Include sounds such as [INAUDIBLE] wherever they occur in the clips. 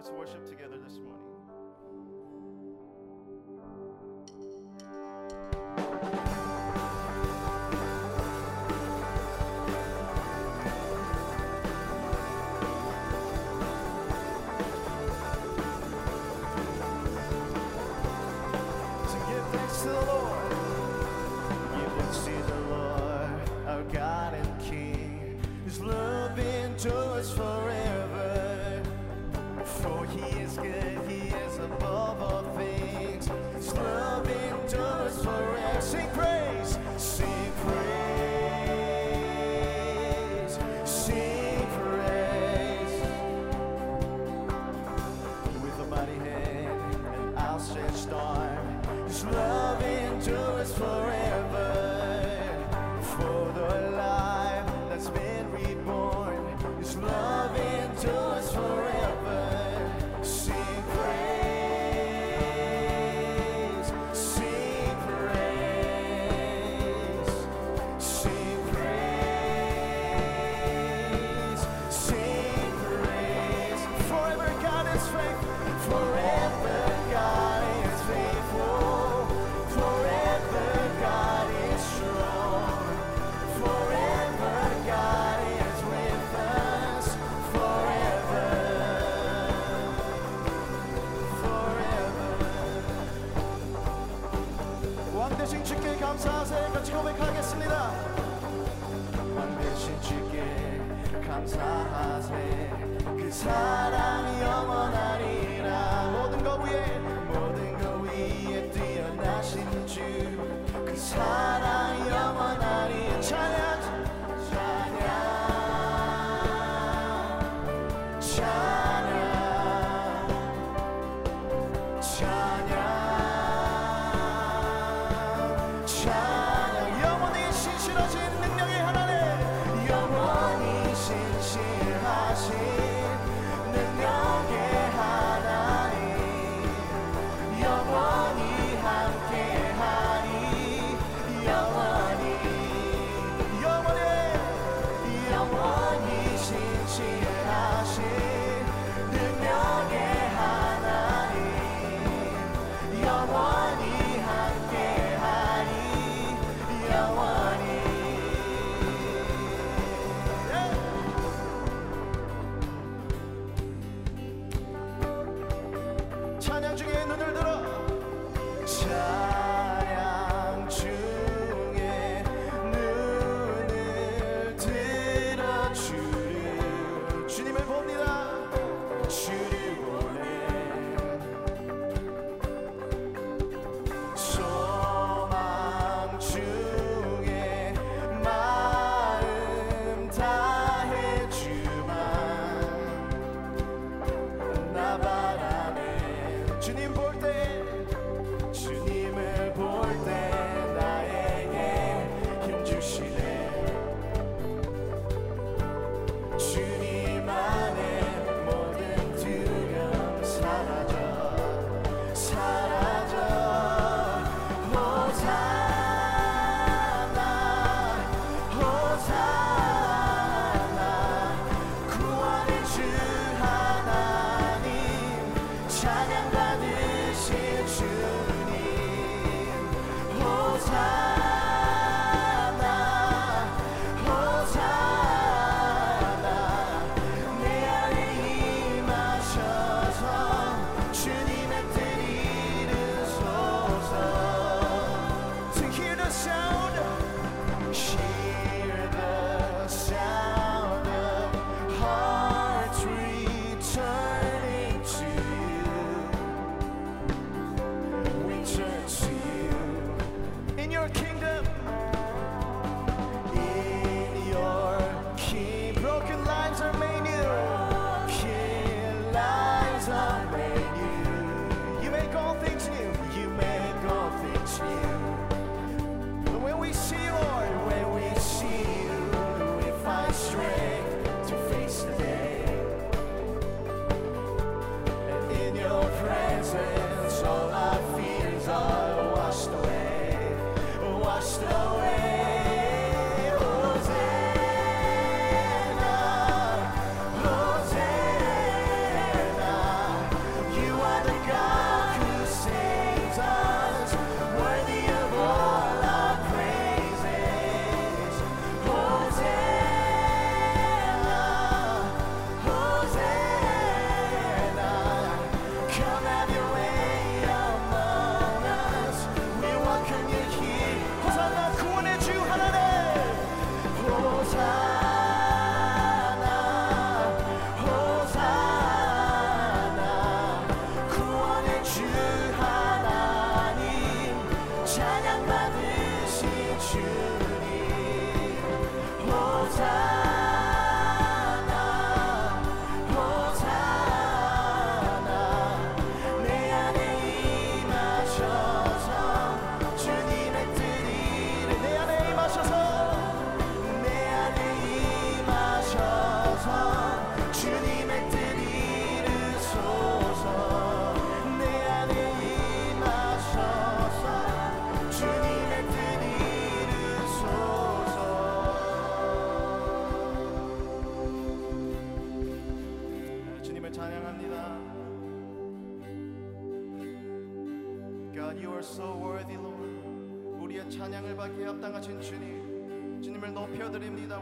Let's worship together this morning.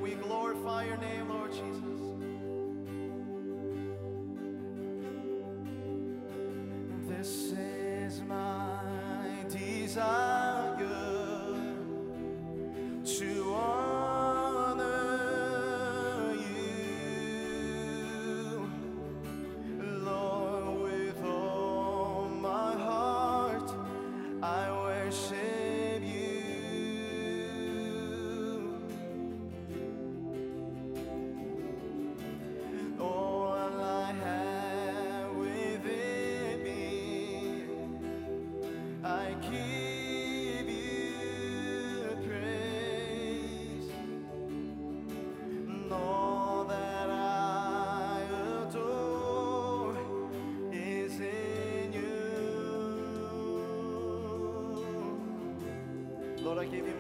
We glorify give you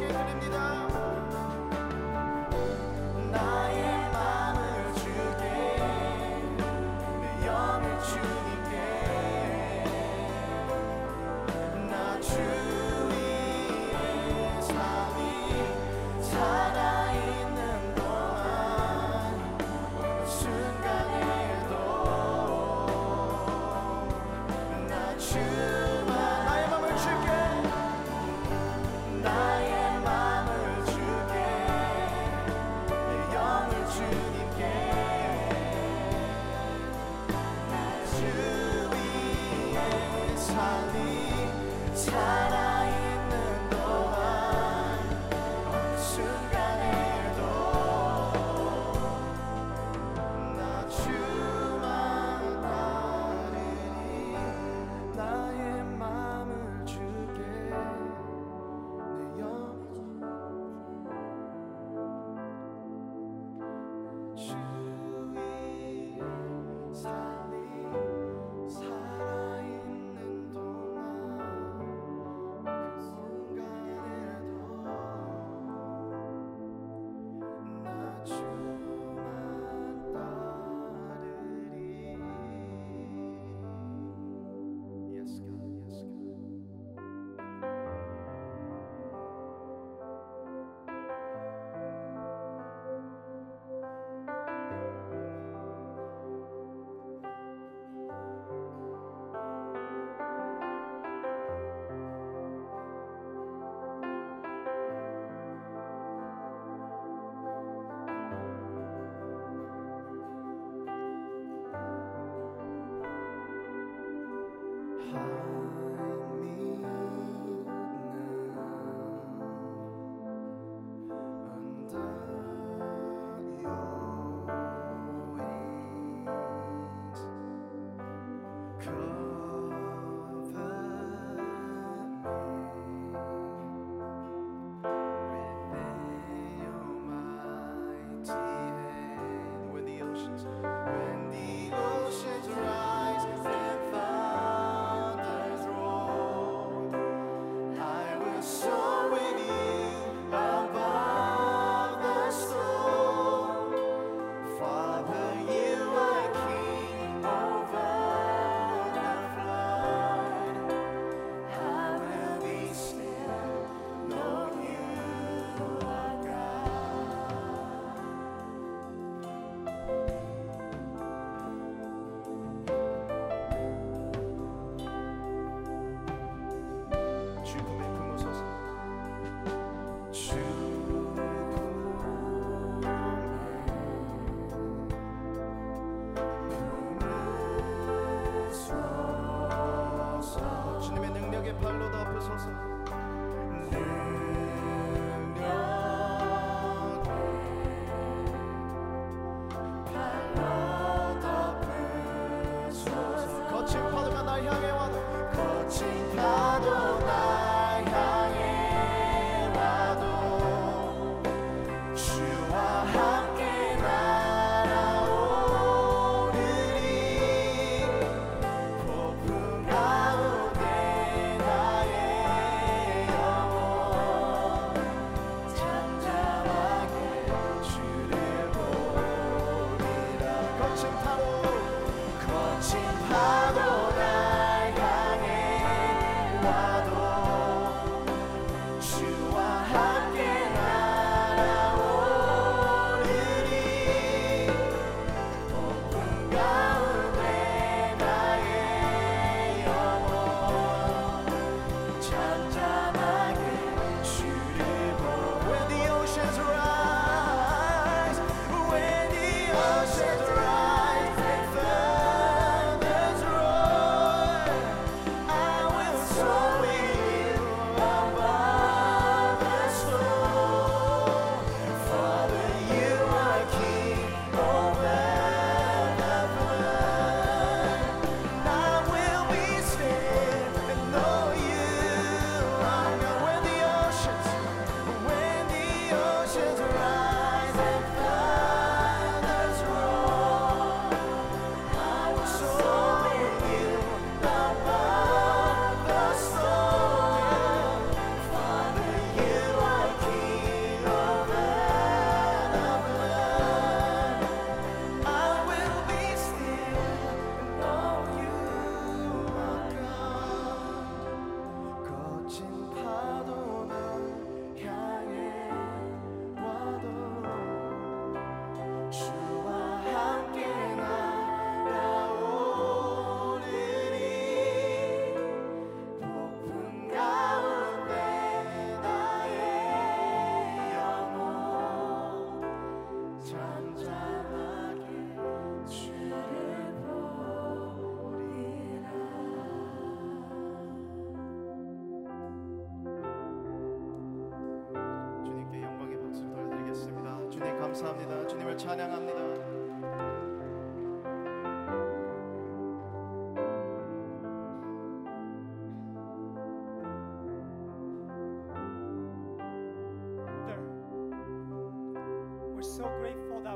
맘을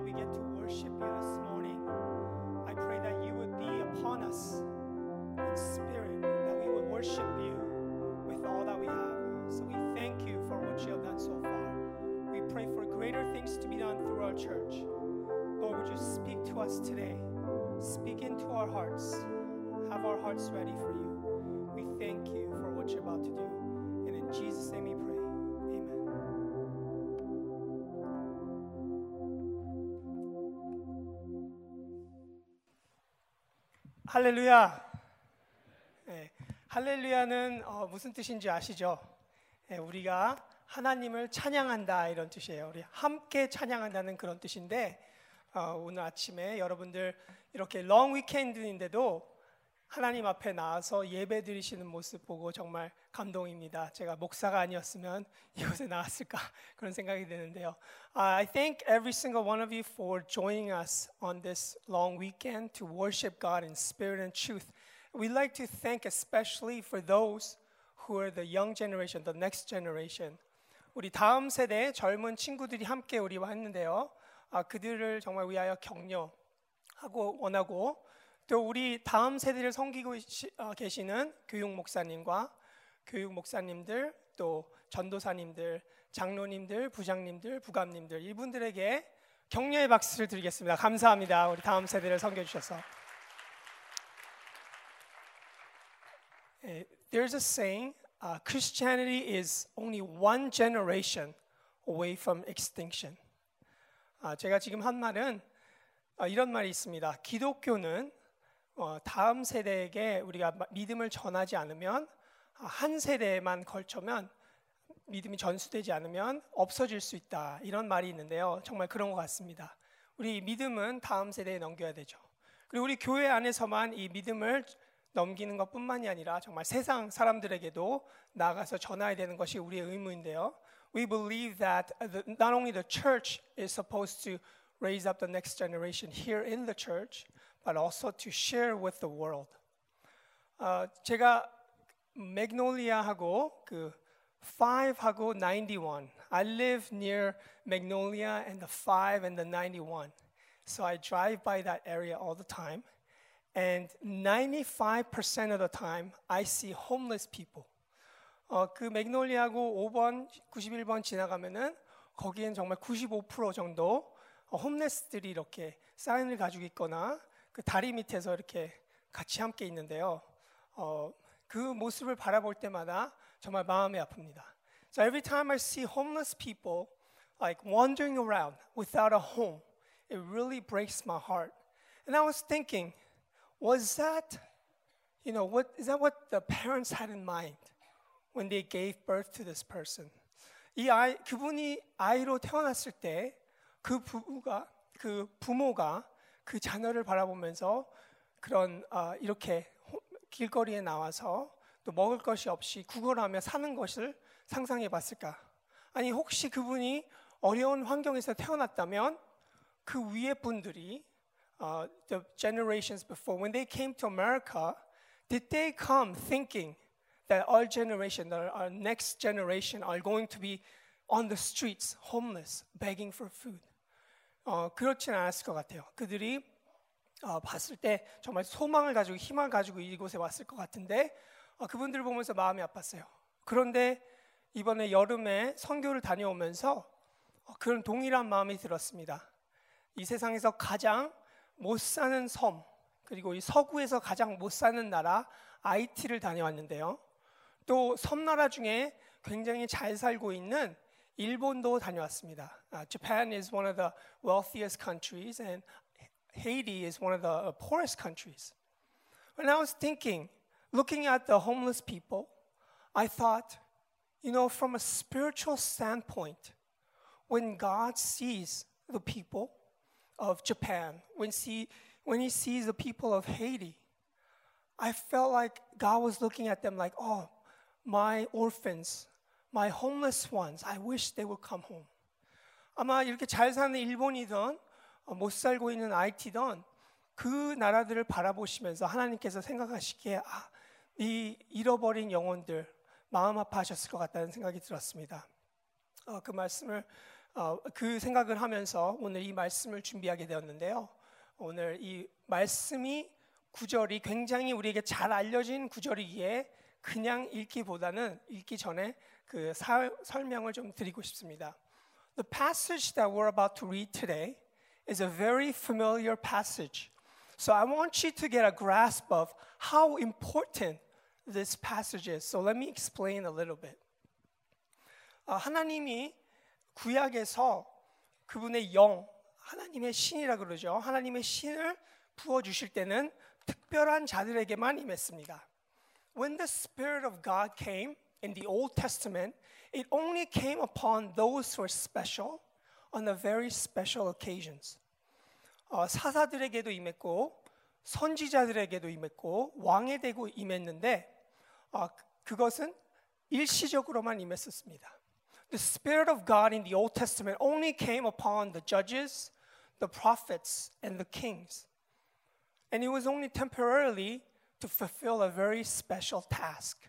that we get to worship you this morning. I pray that you would be upon us in spirit, that we would worship you with all that we have. So we thank you for what you have done so far. We pray for greater things to be done through our church. Lord, would you speak to us today? Speak into our hearts. Have our hearts ready for you. 할렐루야. 네, 할렐루야는 어, 무슨 뜻인지 아시죠? 네, 우리가 하나님을 찬양한다 이런 뜻이에요. 우리 함께 찬양한다는 그런 뜻인데 어, 오늘 아침에 여러분들 이렇게 롱 위켄드인데도 하나님 앞에 나와서 예배 드리시는 모습 보고 정말 감동입니다. 제가 목사가 아니었으면 이곳에 나왔을까 그런 생각이 드는데요. Uh, I thank every single one of you for joining us on this long weekend to worship God in spirit and truth. We'd like to thank especially for those who are the young generation, the next generation. 우리 다음 세대 젊은 친구들이 함께 우리와 했는데요. 아, 그들을 정말 위하여 격려하고 원하고 또 우리 다음 세대를 섬기고 시- 어, 계시는 교육 목사님과 교육 목사님들 또 전도사님들, 장로님들, 부장님들, 부감님들 이분들에게 격려의 박수를 드리겠습니다. 감사합니다. 우리 다음 세대를 섬겨 주셔서. Eh, There's a saying, uh, Christianity is only one generation away from extinction. 아, 제가 지금 한 말은 아, 이런 말이 있습니다. 기독교는 어, 다음 세대에게 우리가 마- 믿음을 전하지 않으면 아, 한 세대에만 걸쳐면 믿음이 전수되지 않으면 없어질 수 있다 이런 말이 있는데요. 정말 그런 것 같습니다. 우리 믿음은 다음 세대에 넘겨야 되죠. 그리고 우리 교회 안에서만 이 믿음을 넘기는 것뿐만이 아니라 정말 세상 사람들에게도 나가서 전해야 되는 것이 우리의 의무인데요. We believe that the- not only the church is supposed to raise up the next generation here in the church, but also to share with the world. 어, 제가 맥놀리아하고 그 5하고 91. I live near Magnolia and the 5 and the 91. So I drive by that area all the time. And 95% of the time I see homeless people. 어, 그 맥놀리하고 5번, 91번 지나가면은 거기엔 정말 95% 정도 어, 홈레스들이 이렇게 사인을 가지고 있거나 그 다리 밑에서 이렇게 같이 함께 있는데요. 어, 그 모습을 바라볼 때마다 정말 마음이 아픕니다. So every time I see homeless people like wandering around without a home, it really breaks my heart. And I was thinking, was that, you know, what is that what the parents had in mind when they gave birth to this person? 이 아이 그분이 아이로 태어났을 때 그 부부가 그 부모가 그 자녀를 바라보면서 그런 아, 이렇게 호- 길거리에 나와서 또 먹을 것이 없이 구걸하며 사는 것을 상상해 봤을까? 아니 혹시 그분이 어려운 환경에서 태어났다면 그 위에 분들이 uh, the generations before when they came to America, did they come thinking that our generation, that our next generation, are going to be on the streets, homeless, begging for food? 어, 그렇지는 않았을 것 같아요. 그들이 어, 봤을 때 정말 소망을 가지고 희망을 가지고 이곳에 왔을 것 같은데 어, 그분들을 보면서 마음이 아팠어요. 그런데 이번에 여름에 선교를 다녀오면서 어, 그런 동일한 마음이 들었습니다. 이 세상에서 가장 못 사는 섬 그리고 이 서구에서 가장 못 사는 나라 IT를 다녀왔는데요. 또 섬나라 중에 굉장히 잘 살고 있는 일본도 다녀왔습니다. Uh, Japan is one of the wealthiest countries and Haiti is one of the poorest countries. When I was thinking, looking at the homeless people, I thought, you know, from a spiritual standpoint, when God sees the people of Japan, when, see, when He sees the people of Haiti, I felt like God was looking at them like, oh, my orphans, my homeless ones, I wish they would come home. 아마 이렇게 잘 사는 일본이든 어, 못 살고 있는 IT든 그 나라들을 바라보시면서 하나님께서 생각하시기에 아, 이 잃어버린 영혼들 마음 아파하셨을 것 같다는 생각이 들었습니다. 어, 그 말씀을 어, 그 생각을 하면서 오늘 이 말씀을 준비하게 되었는데요. 오늘 이 말씀이 구절이 굉장히 우리에게 잘 알려진 구절이기에 그냥 읽기보다는 읽기 전에 그 사, 설명을 좀 드리고 싶습니다. The passage that we're about to read today is a very familiar passage. So I want you to get a grasp of how important this passage is. So let me explain a little bit. 아, 하나님이 구약에서 그분의 영, 하나님의 신이라 그러죠. 하나님의 신을 부어 주실 때는 특별한 자들에게만 임했습니다. When the Spirit of God came in the Old Testament, it only came upon those who are special on the very special occasions. 어, 사사들에게도 임했고 선지자들에게도 임했고 왕에게도 임했는데 어, 그것은 일시적으로만 임했었습니다. The Spirit of God in the Old Testament only came upon the judges, the prophets, and the kings. And it was only temporarily to fulfill a very special task.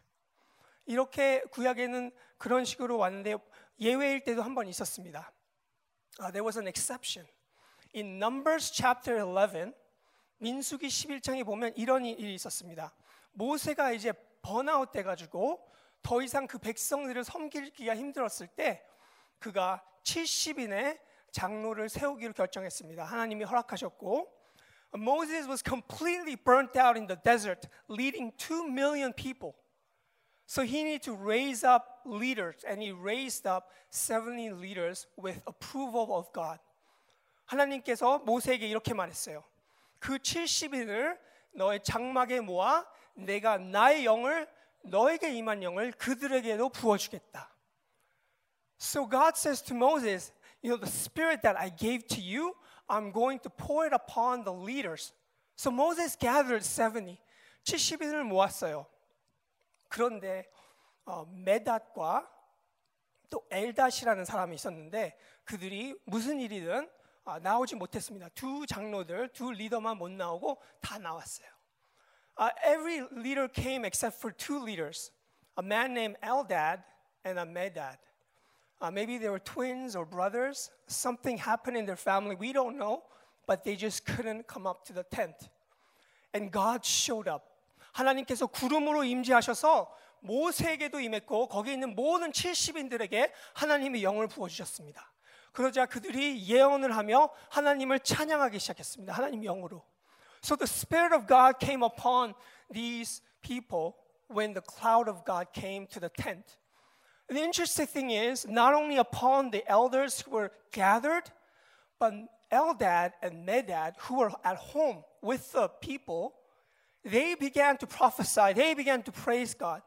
이렇게 구약에는 그런 식으로 왔는데 예외일 때도 한 번 있었습니다. Uh, there was an exception. In Numbers chapter 11, 민수기 11장에 보면 이런 일이 있었습니다. 모세가 이제 번아웃 돼 가지고 더 이상 그 백성들을 섬기기가 힘들었을 때 그가 70인의 장로를 세우기로 결정했습니다. 하나님이 허락하셨고 Moses was completely burnt out in the desert leading 2 million people. So he needed to raise up leaders and he raised up 70 leaders with approval of God. 하나님께서 모세에게 이렇게 말했어요. 그 70인을 너의 장막에 모아 내가 나의 영을 너에게 임한 영을 그들에게도 부어 주겠다. So God says to Moses, you know the spirit that I gave to you, I'm going to pour it upon the leaders. So Moses gathered 70. 70인을 모았어요. 그런데 어, 메닷과 또 엘닷이라는 사람이 있었는데 그들이 무슨 일이든 아, 나오지 못했습니다. 두 장로들, 두 리더만 못 나오고 다 나왔어요. Uh, every leader came except for two leaders, a man named Eldad and a Medad. Uh, maybe they were twins or brothers. Something happened in their family. We don't know, but they just couldn't come up to the tent. And God showed up. 하나님께서 구름으로 임재하셔서 모세에게도 임했고 거기 있는 모든 70인들에게 하나님의 영을 부어 주셨습니다. 그러자 그들이 예언을 하며 하나님을 찬양하기 시작했습니다. 하나님 영으로. So the spirit of God came upon these people when the cloud of God came to the tent. And the interesting thing is not only upon the elders who were gathered, but Eldad and Medad who were at home with the people, they began to prophesy. They began to praise God.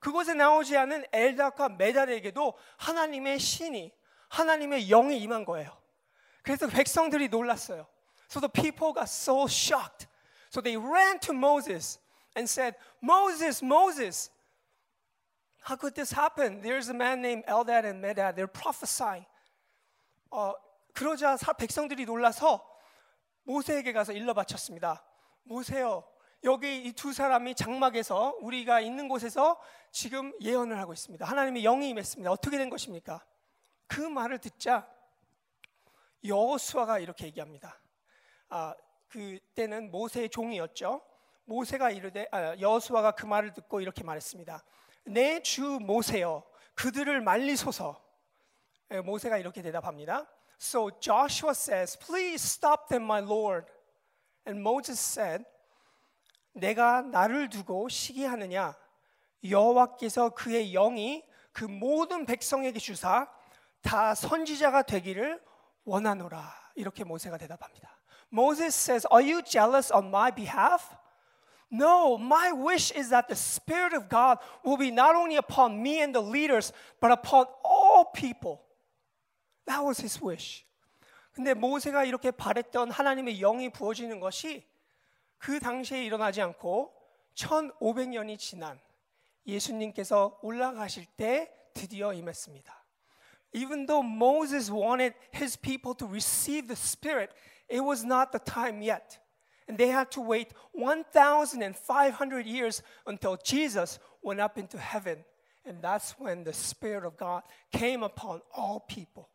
그곳에 나오지 않은 엘닷과 메달에게도 하나님의 신이 하나님의 영이 임한 거예요. 그래서 백성들이 놀랐어요. So the people got so shocked. So they ran to Moses and said, Moses, Moses, how could this happen? There's a man named Eldad and Medad. They're prophesying. 어, 그러자 백성들이 놀라서 모세에게 가서 일러 바쳤습니다. 모세요, 여기 이 두 사람이 장막에서 우리가 있는 곳에서 지금 예언을 하고 있습니다. 하나님의 영이 임했습니다. 어떻게 된 것입니까? 그 말을 듣자 여호수아가 이렇게 얘기합니다. 아, 그때는 모세의 종이었죠. 모세가 이르되 아, 여호수아가 그 말을 듣고 이렇게 말했습니다. 내 주 모세여 그들을 말리소서. 예, 모세가 이렇게 대답합니다. So Joshua says, "Please stop them, my Lord." And Moses said, 내가 나를 두고 시기하느냐? 여호와께서 그의 영이 그 모든 백성에게 주사 다 선지자가 되기를 원하노라. 이렇게 모세가 대답합니다. Moses says, Are you jealous on my behalf? No, my wish is that the Spirit of God will be not only upon me and the leaders, but upon all people. That was his wish. 근데 모세가 이렇게 바랬던 하나님의 영이 부어지는 것이 그 당시에 일어나지 않고 1500년이 지난 예수님께서 올라가실 때 드디어 임했습니다. Even though Moses wanted his people to receive the Spirit, it was not the time yet. And they had to wait 1,500 years until Jesus went up into heaven. And that's when the Spirit of God came upon all people.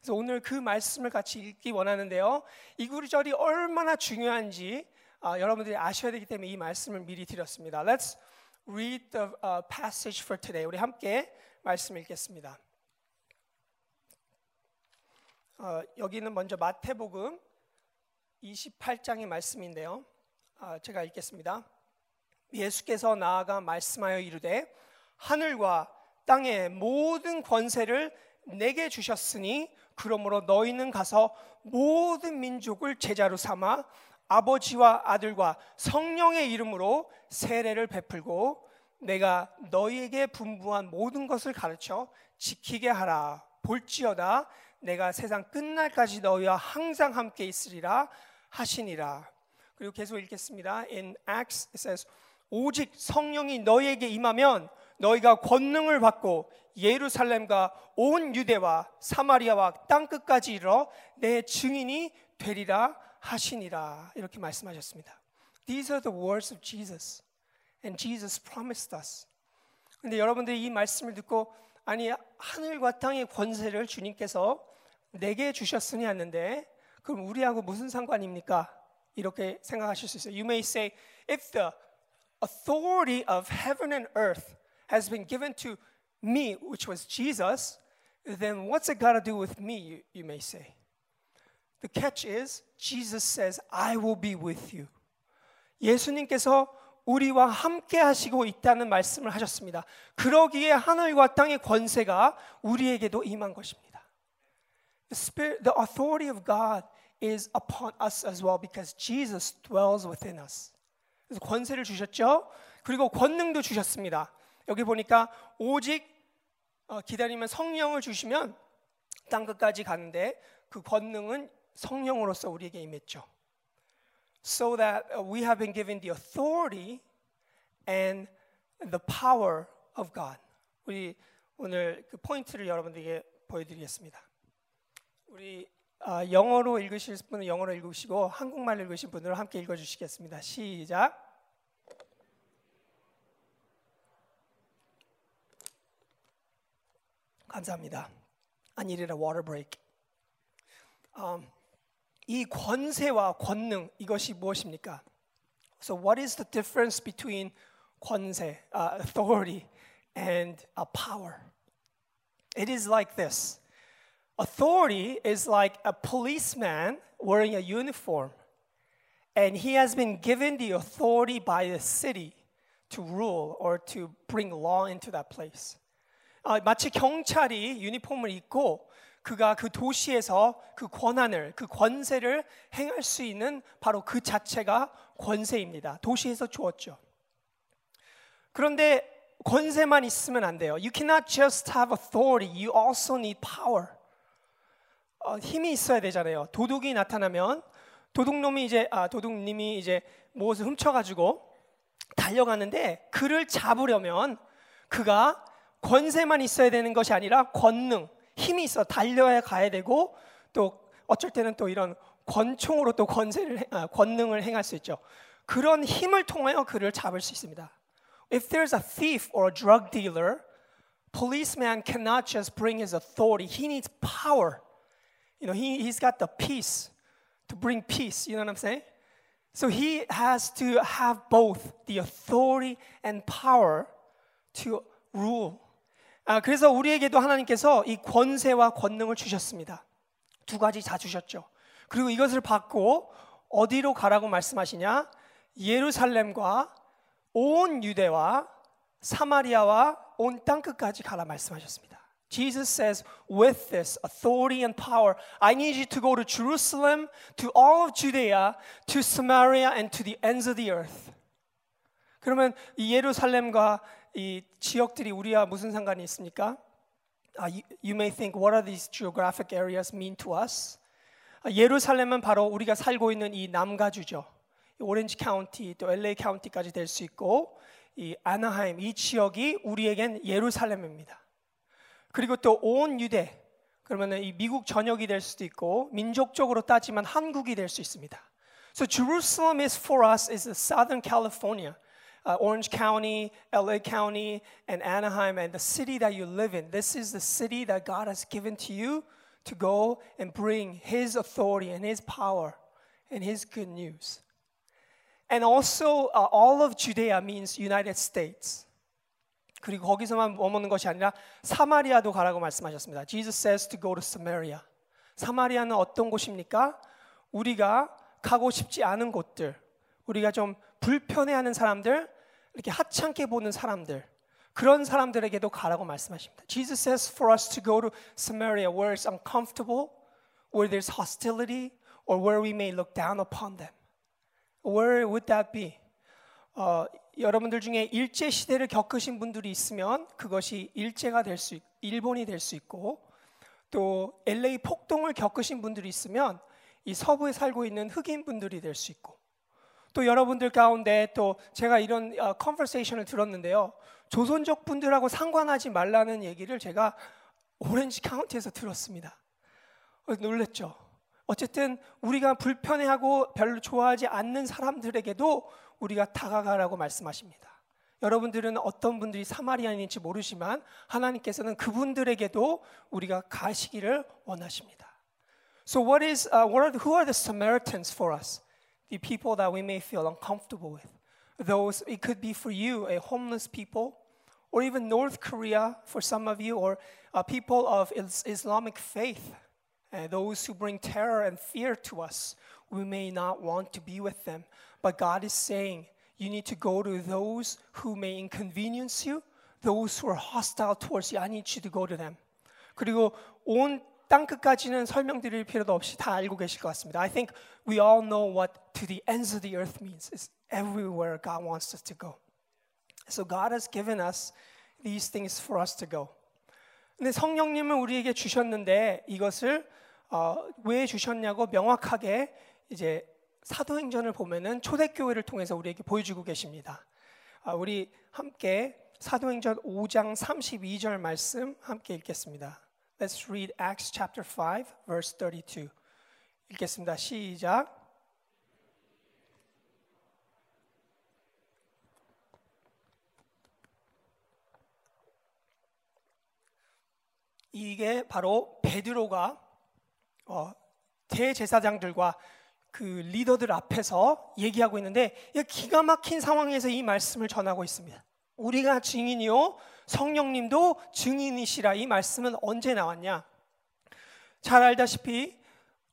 그래서 오늘 그 말씀을 같이 읽기 원하는데요. 이 구절이 얼마나 중요한지 아, 여러분들이 아셔야 되기 때문에 이 말씀을 미리 드렸습니다. Let's read the uh, passage for today. 우리 함께 말씀 읽겠습니다. 어, 여기는 먼저 마태복음 28장의 말씀인데요. 아, 제가 읽겠습니다. 예수께서 나아가 말씀하여 이르되 하늘과 땅의 모든 권세를 내게 주셨으니 그러므로 너희는 가서 모든 민족을 제자로 삼아 아버지와 아들과 성령의 이름으로 세례를 베풀고 내가 너희에게 분부한 모든 것을 가르쳐 지키게 하라. 볼지어다 내가 세상 끝날까지 너희와 항상 함께 있으리라 하시니라. 그리고 계속 읽겠습니다. In Acts it says 오직 성령이 너희에게 임하면 너희가 권능을 받고 예루살렘과 온 유대와 사마리아와 땅 끝까지 이르러 내 증인이 되리라 하시니라 이렇게 말씀하셨습니다. These are the words of Jesus. And Jesus promised us. 근데 여러분들이 이 말씀을 듣고 아니 하늘과 땅의 권세를 주님께서 내게 주셨으니 하는데 그럼 우리하고 무슨 상관입니까? 이렇게 생각하실 수 있어요. You may say if the authority of heaven and earth has been given to me, which was Jesus, then what's it got to do with me, you, you may say? The catch is, Jesus says, I will be with you. 예수님께서 우리와 함께 하시고 있다는 말씀을 하셨습니다. 그러기에 하늘과 땅의 권세가 우리에게도 임한 것입니다. The, spirit, the authority of God is upon us as well because Jesus dwells within us. 그래서 권세를 주셨죠. 그리고 권능도 주셨습니다. 여기 보니까 오직 기다리면 성령을 주시면 땅 끝까지 가는데 그 권능은 성령으로서 우리에게 임했죠. So that we have been given the authority and the power of God. 우리 오늘 그 포인트를 여러분들에게 보여드리겠습니다. 우리 어, 영어로 읽으실 분은 영어로 읽으시고 한국말로 읽으신 분들은 함께 읽어주시겠습니다. 시작. 감사합니다. I needed a water break. Um, 이 권세와 권능 이것이 무엇입니까? So what is the difference between 권세, uh, authority, and a power? It is like this. Authority is like a policeman wearing a uniform, and he has been given the authority by the city to rule or to bring law into that place. 아, 마치 경찰이 유니폼을 입고 그가 그 도시에서 그 권한을, 그 권세를 행할 수 있는 바로 그 자체가 권세입니다. 도시에서 주었죠. 그런데 권세만 있으면 안 돼요. You cannot just have authority. You also need power. 어, 힘이 있어야 되잖아요. 도둑이 나타나면 도둑놈이 이제 아, 도둑님이 이제 무엇을 훔쳐가지고 달려가는데 그를 잡으려면 그가 권세만 있어야 되는 것이 아니라 권능, 힘이 있어 달려야 가야 되고 또 어쩔 때는 또 이런 권총으로 또 권세를 아, 권능을 행할 수 있죠. 그런 힘을 통하여 그를 잡을 수 있습니다. If there's a thief or a drug dealer, policeman cannot just bring his authority. He needs power. You know, he, he's got the peace to bring peace. You know what I'm saying? So he has to have both the authority and power to rule. 아, 그래서 우리에게도 하나님께서 이 권세와 권능을 주셨습니다. 두 가지 다 주셨죠. 그리고 이것을 받고 어디로 가라고 말씀하시냐? 예루살렘과 온 유대와 사마리아와 온 땅끝까지 가라 말씀하셨습니다. Jesus says, with this authority and power, I need you to go to Jerusalem, to all of Judea, to Samaria, and to the ends of the earth. 그러면 이 예루살렘과 이 지역들이 우리와 무슨 상관이 있습니까? Uh, you, you may think, what are these geographic areas mean to us? Uh, 예루살렘은 바로 우리가 살고 있는 이 남가주죠. 오렌지 카운티 또 LA 카운티까지 될 수 있고 이 아나하임 이 지역이 우리에겐 예루살렘입니다. 그리고 또 온 유대 그러면 이 미국 전역이 될 수도 있고 민족적으로 따지면 한국이 될 수 있습니다. So Jerusalem is for us is Southern California, uh, Orange County, LA County, and Anaheim, and the city that you live in. This is the city that God has given to you to go and bring His authority and His power and His good news. And also, uh, all of Judea means United States. 그리고 거기서만 머무는 것이 아니라 사마리아도 가라고 말씀하셨습니다. Jesus says to go to Samaria. 사마리아는 어떤 곳입니까? 우리가 가고 싶지 않은 곳들, 우리가 좀 불편해하는 사람들, 이렇게 하찮게 보는 사람들, 그런 사람들에게도 가라고 말씀하십니다. Jesus says for us to go to Samaria where it's uncomfortable, where there's hostility, or where we may look down upon them. Where would that be? 어, 여러분들 중에 일제 시대를 겪으신 분들이 있으면 그것이 일제가 될 수, 일본이 될 수 있고 또 LA 폭동을 겪으신 분들이 있으면 이 서부에 살고 있는 흑인 분들이 될 수 있고 또 여러분들 가운데 또 제가 이런 어, 컨버세이션을 들었는데요. 조선족 분들하고 상관하지 말라는 얘기를 제가 오렌지 카운티에서 들었습니다. 어, 놀랬죠. 어쨌든 우리가 불편해하고 별로 좋아하지 않는 사람들에게도 우리가 다가가라고 말씀하십니다. 여러분들은 어떤 분들이 사마리아인인지 모르지만 하나님께서는 그분들에게도 우리가 가시기를 원하십니다. So what is uh, what are who are the Samaritans for us? The people that we may feel uncomfortable with. Those it could be for you a homeless people or even North Korea for some of you or uh, people of is- Islamic faith. Uh, those who bring terror and fear to us. We may not want to be with them, but God is saying you need to go to those who may inconvenience you, those who are hostile towards you. I need you to go to them. 그리고 온 땅 끝까지는 설명드릴 필요도 없이 다 알고 계실 것 같습니다. I think we all know what to the ends of the earth means. It's everywhere God wants us to go. So God has given us these things for us to go. 근데 성령님을 우리에게 주셨는데 이것을 어, 왜 주셨냐고 명확하게 이제 사도행전을 보면은 초대교회를 통해서 우리에게 보여주고 계십니다. 아, 우리 함께 사도행전 5장 32절 말씀 함께 읽겠습니다. Let's read Acts chapter 5 verse 32. 읽겠습니다. 시작. 이게 바로 베드로가 어, 대제사장들과 그 리더들 앞에서 얘기하고 있는데 이 기가 막힌 상황에서 이 말씀을 전하고 있습니다. 우리가 증인이요 성령님도 증인이시라 이 말씀은 언제 나왔냐? 잘 알다시피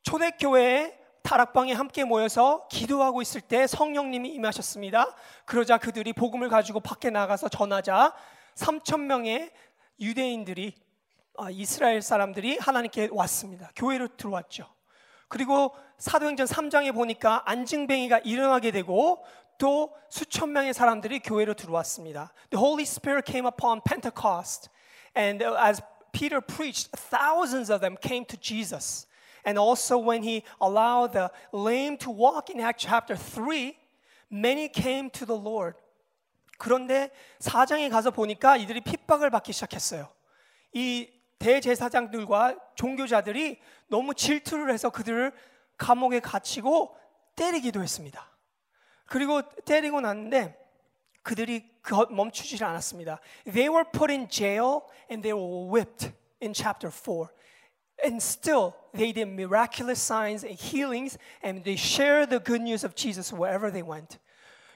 초대교회에 다락방에 함께 모여서 기도하고 있을 때 성령님이 임하셨습니다. 그러자 그들이 복음을 가지고 밖에 나가서 전하자 3천 명의 유대인들이 아, 이스라엘 사람들이 하나님께 왔습니다. 교회로 들어왔죠. 그리고 사도행전 3장에 보니까 안증뱅이가 일어나게 되고 또 수천 명의 사람들이 교회로 들어왔습니다. The Holy Spirit came upon Pentecost and as Peter preached thousands of them came to Jesus. And also when he allowed the lame to walk in Acts chapter 3 many came to the Lord. 그런데 4장에 가서 보니까 이들이 핍박을 받기 시작했어요. 이 대제사장들과 종교자들이 너무 질투를 해서 그들을 감옥에 갇히고 때리기도 했습니다. 그리고 때리고 났는데 그들이 멈추지 않았습니다. They were put in jail and they were whipped in chapter 4. And still they did miraculous signs and healings and they shared the good news of Jesus wherever they went.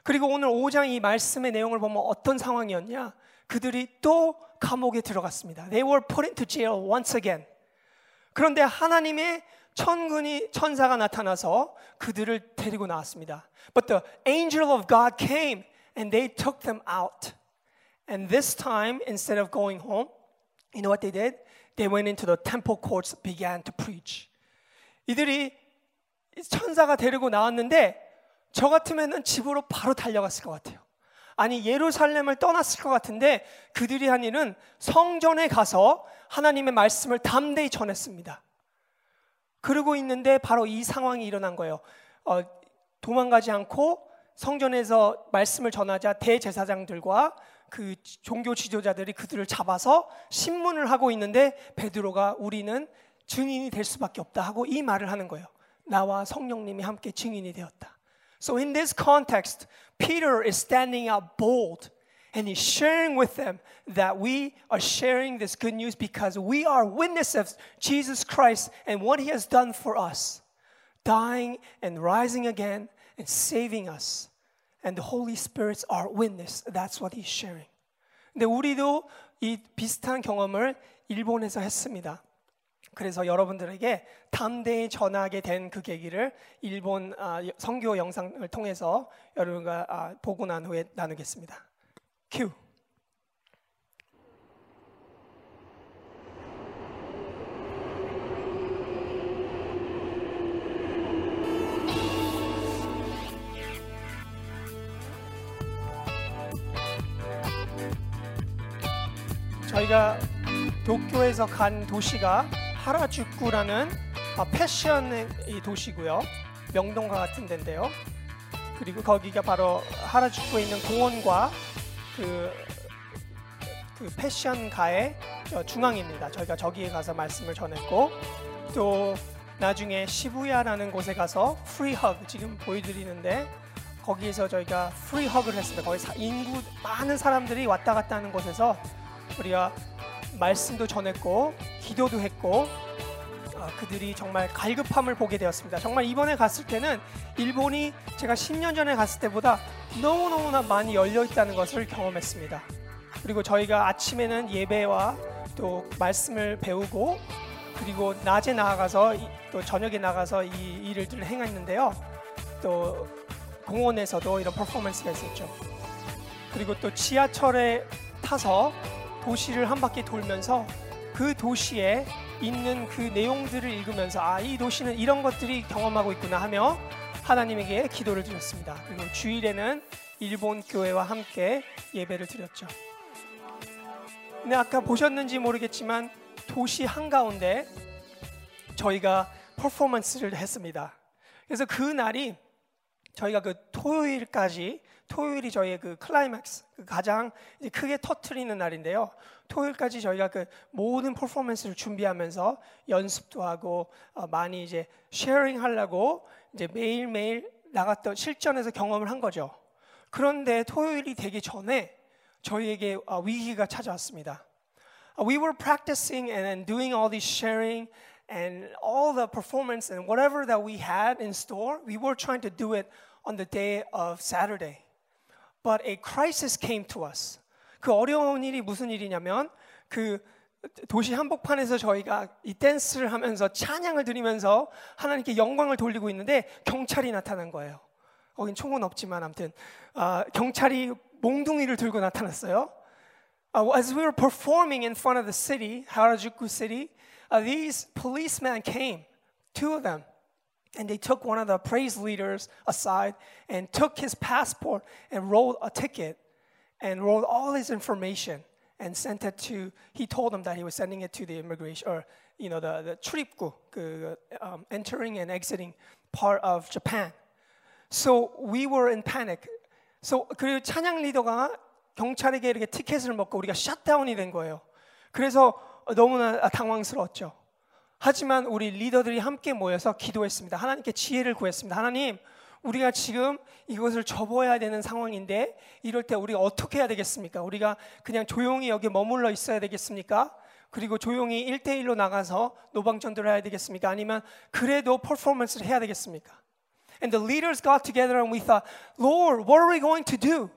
그리고 오늘 5장 이 말씀의 내용을 보면 어떤 상황이었냐? 그들이 또 감옥에 들어갔습니다. They were put into jail once again. 그런데 하나님의 천군이 천사가 나타나서 그들을 데리고 나왔습니다. But the angel of God came and they took them out. And this time instead of going home, you know what they did? They went into the temple courts began to preach. 이들이 천사가 데리고 나왔는데 저 같으면은 집으로 바로 달려갔을 것 같아요. 아니 예루살렘을 떠났을 것 같은데 그들이 한 일은 성전에 가서 하나님의 말씀을 담대히 전했습니다. 그러고 있는데 바로 이 상황이 일어난 거예요. 어, 도망가지 않고 성전에서 말씀을 전하자 대제사장들과 그 종교 지도자들이 그들을 잡아서 신문을 하고 있는데 베드로가 우리는 증인이 될 수밖에 없다 하고 이 말을 하는 거예요. 나와 성령님이 함께 증인이 되었다. So in this context, Peter is standing out bold and he's sharing with them that we are sharing this good news because we are witnesses of Jesus Christ and what he has done for us, dying and rising again and saving us. And the Holy Spirit's our witness. That's what he's sharing. 근데 우리도 이 비슷한 경험을 일본에서 했습니다. 그래서 여러분들에게 담대히 전하게 된 그 계기를 일본 선교 영상을 통해서 여러분과 보고 난 후에 나누겠습니다. 큐. 저희가 도쿄에서 간 도시가 하라주쿠라는 패션의 도시고요. 명동과 같은 데인데요. 그리고 거기가 바로 하라주쿠에 있는 공원과 그, 그 패션가의 중앙입니다. 저희가 저기에 가서 말씀을 전했고 또 나중에 시부야라는 곳에 가서 프리허그 지금 보여드리는데 거기에서 저희가 프리허그를 했습니다. 거기 인구 많은 사람들이 왔다 갔다 하는 곳에서 우리가 말씀도 전했고 기도도 했고 어, 그들이 정말 갈급함을 보게 되었습니다. 정말 이번에 갔을 때는 일본이 제가 10년 전에 갔을 때보다 너무너무나 많이 열려 있다는 것을 경험했습니다. 그리고 저희가 아침에는 예배와 또 말씀을 배우고 그리고 낮에 나가서 또 저녁에 나가서 이 일들을 행했는데요. 또 공원에서도 이런 퍼포먼스가 있었죠. 그리고 또 지하철에 타서 도시를 한 바퀴 돌면서 그 도시에 있는 그 내용들을 읽으면서 아, 이 도시는 이런 것들이 경험하고 있구나 하며 하나님에게 기도를 드렸습니다. 그리고 주일에는 일본 교회와 함께 예배를 드렸죠. 근데 아까 보셨는지 모르겠지만 도시 한가운데 저희가 퍼포먼스를 했습니다. 그래서 그 날이 저희가 그 토요일까지 토요일이 저희의 그 클라이맥스 그 가장 크게 터트리는 날인데요. 토요일까지 저희가 그 모든 퍼포먼스를 준비하면서 연습도 하고 어, 많이 이제 sharing 하려고 이제 매일매일 나갔던 실전에서 경험을 한 거죠. 그런데 토요일이 되기 전에 저희에게 어, 위기가 찾아왔습니다. Uh, we were practicing and doing all this sharing and all the performance and whatever that we had in store, we were trying to do it on the day of Saturday. But a crisis came to us. 그 어려운 일이 무슨 일이냐면 그 도시 한복판에서 저희가 이 댄스를 하면서 찬양을 드리면서 하나님께 영광을 돌리고 있는데 경찰이 나타난 거예요. 거긴 총은 없지만 아무튼 어, 경찰이 몽둥이를 들고 나타났어요. Uh, as we were performing in front of the city, Harajuku city, uh, these policemen came, two of them, and they took one of the praise leaders aside and took his passport and wrote a ticket and wrote all his information and sent it to he told them that he was sending it to the immigration or you know the, the 출입구 그, um, entering and exiting part of Japan. So we were in panic. So 그리고 찬양 리더가 경찰에게 이렇게 티켓을 먹고 우리가 샷다운이 된 거예요. 그래서 너무나 당황스러웠죠. 하지만 우리 리더들이 함께 모여서 기도했습니다. 하나님께 지혜를 구했습니다. 하나님, 우리가 지금 이것을 접어야 되는 상황인데 이럴 때 우리가 어떻게 해야 되겠습니까? 우리가 그냥 조용히 여기 머물러 있어야 되겠습니까? 그리고 조용히 1대1로 나가서 노방전도를 해야 되겠습니까? 아니면 그래도 퍼포먼스를 해야 되겠습니까? And the leaders got together and we thought, Lord, what are we going to do?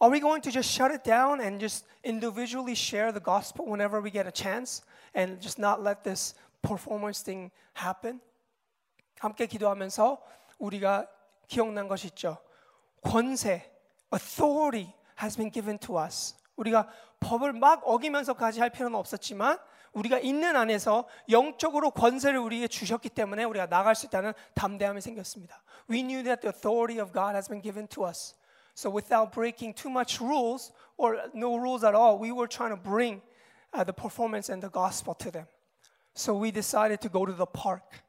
Are we going to just shut it down and just individually share the gospel whenever we get a chance? and just not let this performance thing happen? 함께 기도하면서 우리가 기억난 것이 있죠. 권세, authority has been given to us. 우리가 법을 막 어기면서까지 할 필요는 없었지만 우리가 있는 안에서 영적으로 권세를 우리에게 주셨기 때문에 우리가 나갈 수 있다는 담대함이 생겼습니다. We knew that the authority of God has been given to us. So without breaking too much rules or no rules at all, we were trying to bring uh, the performance and the gospel to them. So we decided to go to the park.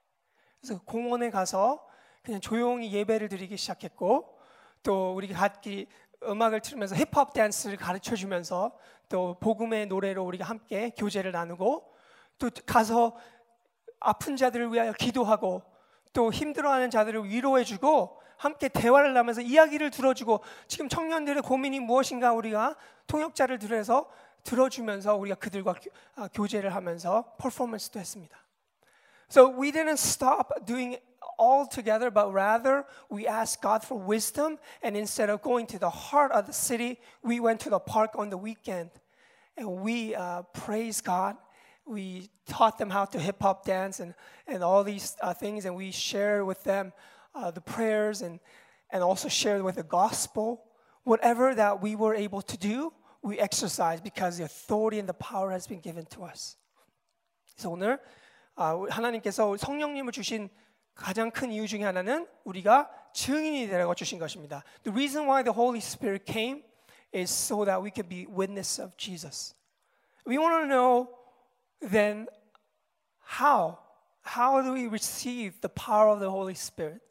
그래서 공원에 가서 그냥 조용히 예배를 드리기 시작했고 또 우리가 같이 음악을 틀으면서 힙합 댄스를 가르쳐 주면서 또 복음의 노래로 우리가 함께 교제를 나누고 또 가서 아픈 자들을 위하여 기도하고 또 힘들어하는 자들을 위로해 주고 함께 대화를 하면서 이야기를 들어주고 지금 청년들의 고민이 무엇인가 우리가 통역자를 들여서 들어주면서 우리가 그들과 교, 아, 교제를 하면서 퍼포먼스도 했습니다. So we didn't stop doing all together, but rather we asked God for wisdom. And instead of going to the heart of the city, we went to the park on the weekend. And we uh, praised God. We taught them how to hip hop dance and, and all these uh, things. And we shared with them uh, the prayers and, and also shared with the gospel. Whatever that we were able to do, we exercised because the authority and the power has been given to us. 그래서 오늘 하나님께서 성령님을 주신 가장 큰 이유 중에 하나는 우리가 증인이 되라고 주신 것입니다. The reason why the Holy Spirit came is so that we could be witness of Jesus. We want to know then how how do we receive the power of the Holy Spirit?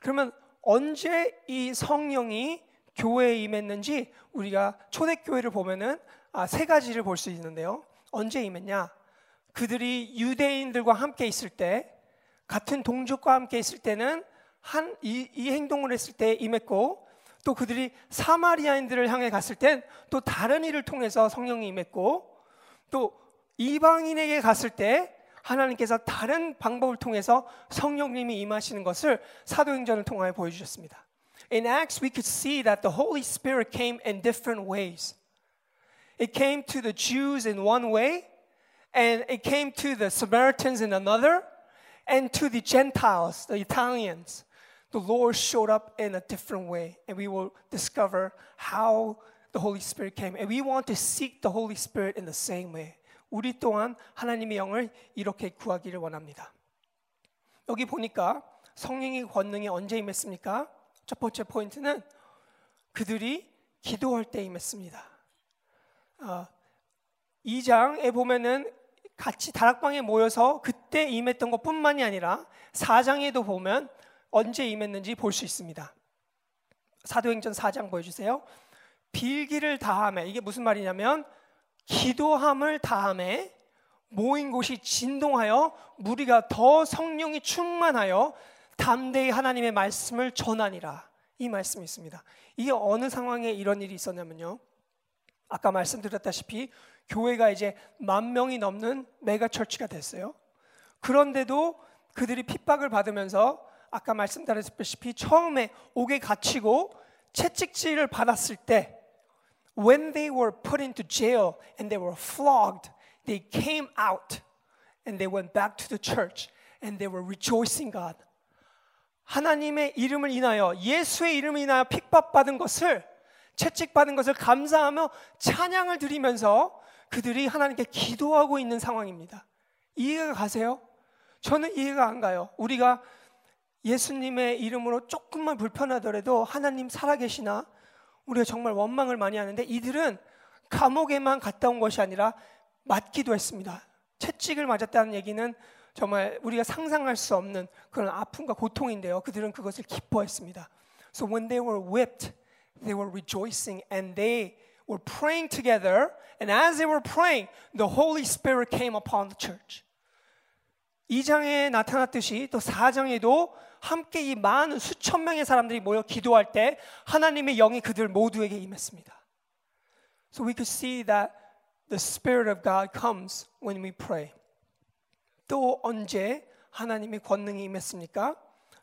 그러면 언제 이 성령이 교회에 임했는지 우리가 초대교회를 보면은 아, 세 가지를 볼 수 있는데요. 언제 임했냐? 그들이 유대인들과 함께 있을 때, 같은 동족과 함께 있을 때는 한 이 이 행동을 했을 때 임했고, 또 그들이 사마리아인들을 향해 갔을 땐 또 다른 일을 통해서 성령이 임했고, 또 이방인에게 갔을 때 하나님께서 다른 방법을 통해서 성령님이 임하시는 것을 사도행전을 통하여 보여주셨습니다. In Acts, we could see that the Holy Spirit came in different ways. It came to the Jews in one way, and it came to the Samaritans in another, and to the Gentiles, the Italians. The Lord showed up in a different way, and we will discover how the Holy Spirit came. And we want to seek the Holy Spirit in the same way. 우리 또한 하나님의 영을 이렇게 구하기를 원합니다. 여기 보니까 성령의 권능이 언제 임했습니까? 첫 번째 포인트는 그들이 기도할 때 임했습니다. 어, 2장에 보면은 같이 다락방에 모여서 그때 임했던 것뿐만이 아니라 4장에도 보면 언제 임했는지 볼 수 있습니다. 사도행전 4장 보여주세요. 빌기를 다함에 이게 무슨 말이냐면 기도함을 다함에 모인 곳이 진동하여 무리가 더 성령이 충만하여 담대히 하나님의 말씀을 전하니라. 이 말씀이 있습니다. 이게 어느 상황에 이런 일이 있었냐면요. 아까 말씀드렸다시피 교회가 이제 만 명이 넘는 메가 철치가 됐어요. 그런데도 그들이 핍박을 받으면서 아까 말씀드렸다시피 처음에 옥에 갇히고 채찍질을 받았을 때 when they were put into jail and they were flogged, they came out and they went back to the church and they were rejoicing God. 하나님의 이름을 인하여 예수의 이름을 인하여 핍박 받은 것을 채찍 받은 것을 감사하며 찬양을 드리면서 그들이 하나님께 기도하고 있는 상황입니다. 이해가 가세요? 저는 이해가 안 가요. 우리가 예수님의 이름으로 조금만 불편하더라도 하나님 살아계시나 우리가 정말 원망을 많이 하는데 이들은 감옥에만 갔다 온 것이 아니라 맞기도 했습니다. 채찍을 맞았다는 얘기는 정말 우리가 상상할 수 없는 그런 아픔과 고통인데요. 그들은 그것을 기뻐했습니다. So when they were whipped, they were rejoicing and they were praying together. And as they were praying, the Holy Spirit came upon the church. 2장에 나타났듯이 또 4장에도 함께 이 많은 수천 명의 사람들이 모여 기도할 때 하나님의 영이 그들 모두에게 임했습니다. So we could see that the Spirit of God comes when we pray. 또 언제 하나님의 권능이 임했습니까?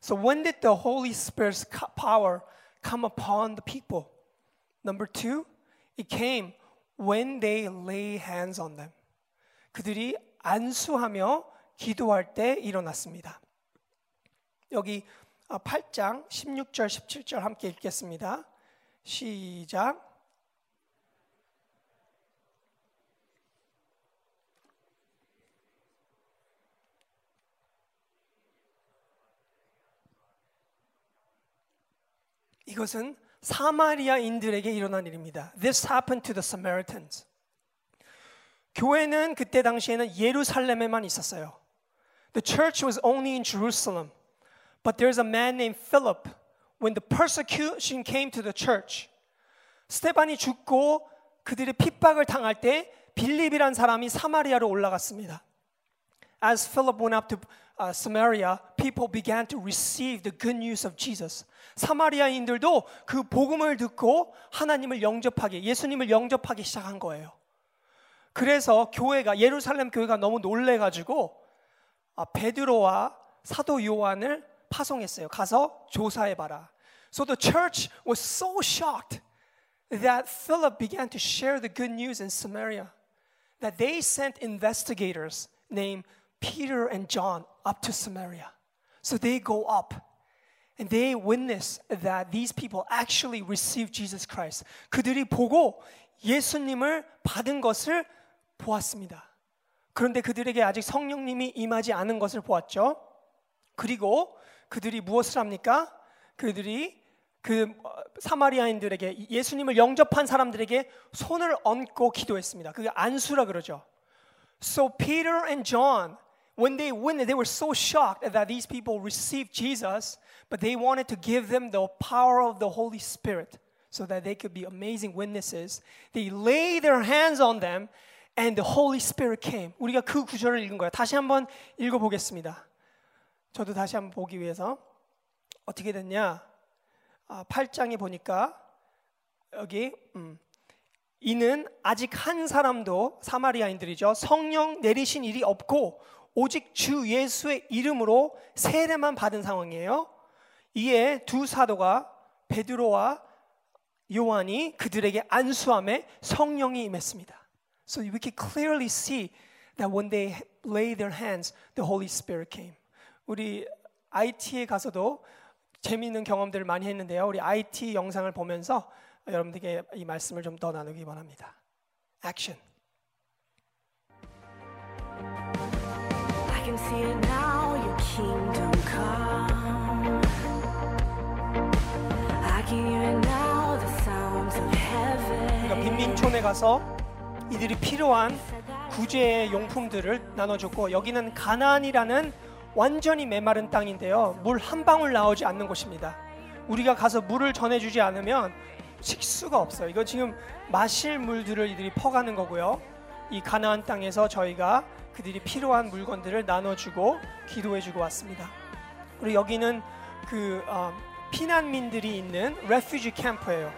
So when did the Holy Spirit's power come upon the people? Number two, it came when they lay hands on them. 그들이 안수하며 기도할 때 일어났습니다. 여기 8장 16절 17절 함께 읽겠습니다. 시작. 이것은 사마리아인들에게 일어난 일입니다. This happened to the Samaritans. 교회는 그때 당시에는 예루살렘에만 있었어요. The church was only in Jerusalem. But there's a man named Philip. When the persecution came to the church, 스테반이 죽고 그들의 핍박을 당할 때 빌립이란 사람이 사마리아로 올라갔습니다. As Philip went up to uh, Samaria, people began to receive the good news of Jesus. 사마리아인들도 그 복음을 듣고 하나님을 영접하기, 예수님을 영접하기 시작한 거예요. 그래서 교회가 예루살렘 교회가 너무 놀래 가지고 아, 베드로와 사도 요한을 파송했어요. 가서 조사해 봐라. So the church was so shocked that Philip began to share the good news in Samaria that they sent investigators named Peter and John up to Samaria. So they go up and they witness that these people actually received Jesus Christ. 그들이 보고 예수님을 받은 것을 보았습니다. 그런데 그들에게 아직 성령님이 임하지 않은 것을 보았죠. 그리고 그들이 무엇을 합니까? 그들이 그 사마리아인들에게 예수님을 영접한 사람들에게 손을 얹고 기도했습니다. 그게 안수라 그러죠. So Peter and John when they went they were so shocked that these people received Jesus but they wanted to give them the power of the Holy Spirit so that they could be amazing witnesses. They lay their hands on them and the Holy Spirit came. 우리가 그 구절을 읽은 거예요. 다시 한번 읽어 보겠습니다. 저도 다시 한번 보기 위해서 어떻게 됐냐? 아, 8장에 보니까 여기 음, 이는 아직 한 사람도 사마리아인들이죠. 성령 내리신 일이 없고 오직 주 예수의 이름으로 세례만 받은 상황이에요. 이에 두 사도가 베드로와 요한이 그들에게 안수함에 성령이 임했습니다. So we can clearly see that when they lay their hands, the Holy Spirit came. 우리 IT에 가서도 재미있는 경험들을 많이 했는데요. 우리 IT 영상을 보면서 여러분들에게 이 말씀을 좀 더 나누기 원합니다. 액션. 그러니까 빈민촌에 가서 이들이 필요한 구제 용품들을 나눠줬고 여기는 가나안이라는 완전히 메마른 땅인데요. 물 한 방울 나오지 않는 곳입니다. 우리가 가서 물을 전해주지 않으면 식수가 없어요. 이거 지금 마실 물들을 이들이 퍼가는 거고요. 이 가나안 땅에서 저희가 그들이 필요한 물건들을 나눠주고 기도해주고 왔습니다. 그리고 여기는 그 어, 피난민들이 있는 refugee camp예요.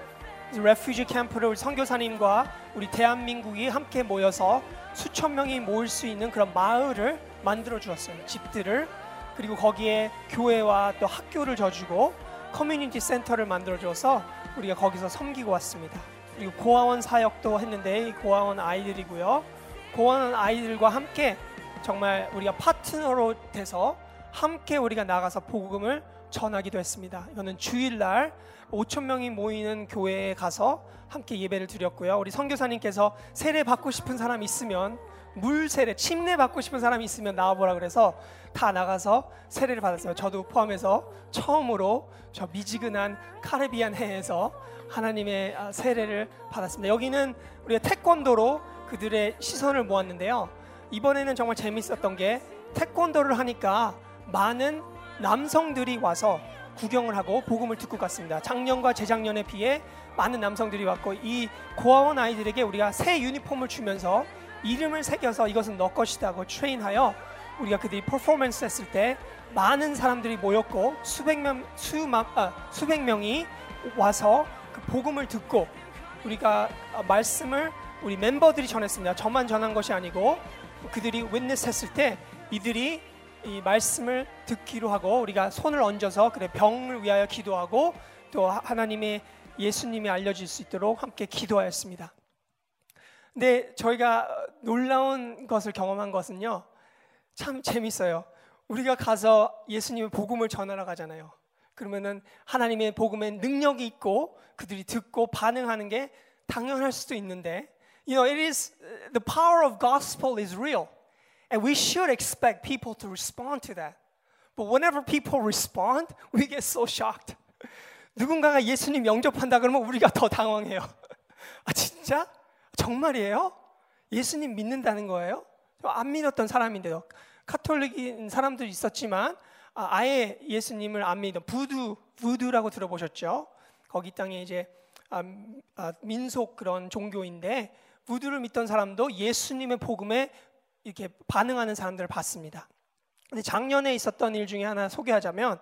refugee camp를 우리 선교사님과 우리 대한민국이 함께 모여서 수천 명이 모일 수 있는 그런 마을을 만들어 주었어요. 집들을 그리고 거기에 교회와 또 학교를 지어주고 커뮤니티 센터를 만들어 줘서 우리가 거기서 섬기고 왔습니다. 그리고 고아원 사역도 했는데 이 고아원 아이들이고요. 고아원 아이들과 함께 정말 우리가 파트너로 돼서 함께 우리가 나가서 복음을 전하기도 했습니다. 이거는 주일날 5천 명이 모이는 교회에 가서 함께 예배를 드렸고요. 우리 선교사님께서 세례 받고 싶은 사람 있으면 물 세례, 침례 받고 싶은 사람이 있으면 나와보라 그래서 다 나가서 세례를 받았어요. 저도 포함해서 처음으로 저 미지근한 카리비안 해에서 하나님의 아, 세례를 받았습니다. 여기는 우리가 태권도로 그들의 시선을 모았는데요. 이번에는 정말 재밌었던 게 태권도를 하니까 많은 남성들이 와서 구경을 하고 복음을 듣고 갔습니다. 작년과 재작년에 비해 많은 남성들이 왔고 이 고아원 아이들에게 우리가 새 유니폼을 주면서 이름을 새겨서 이것은 너 것이다고 트레인하여 우리가 그들이 퍼포먼스 했을 때 많은 사람들이 모였고 수백 명 수만 아, 수백 명이 와서 그 복음을 듣고 우리가 아, 말씀을 우리 멤버들이 전했습니다. 저만 전한 것이 아니고 그들이 윈니스 했을 때 이들이 이 말씀을 듣기로 하고 우리가 손을 얹어서 그래 병을 위하여 기도하고 또 하나님의 예수님이 알려질 수 있도록 함께 기도하였습니다. 근데 저희가 놀라운 것을 경험한 것은요. 참 재밌어요. 우리가 가서 예수님의 복음을 전하러 가잖아요. 그러면은 하나님의 복음에 능력이 있고 그들이 듣고 반응하는 게 당연할 수도 있는데 you know it is the power of gospel is real and we should expect people to respond to that. But whenever people respond, we get so shocked. 누군가가 예수님 영접한다 그러면 우리가 더 당황해요. 아 진짜? 정말이에요? 예수님 믿는다는 거예요? 안 믿었던 사람인데도 카톨릭인 사람도 있었지만 아, 예 예수님을 안 믿어 부두 부두라고 들어보셨죠? 거기 땅에 이제 아, 아, 민속 그런 종교인데 부두를 믿던 사람도 예수님의 복음에 이렇게 반응하는 사람들을 봤습니다. 근데 작년에 있었던 일 중에 하나 소개하자면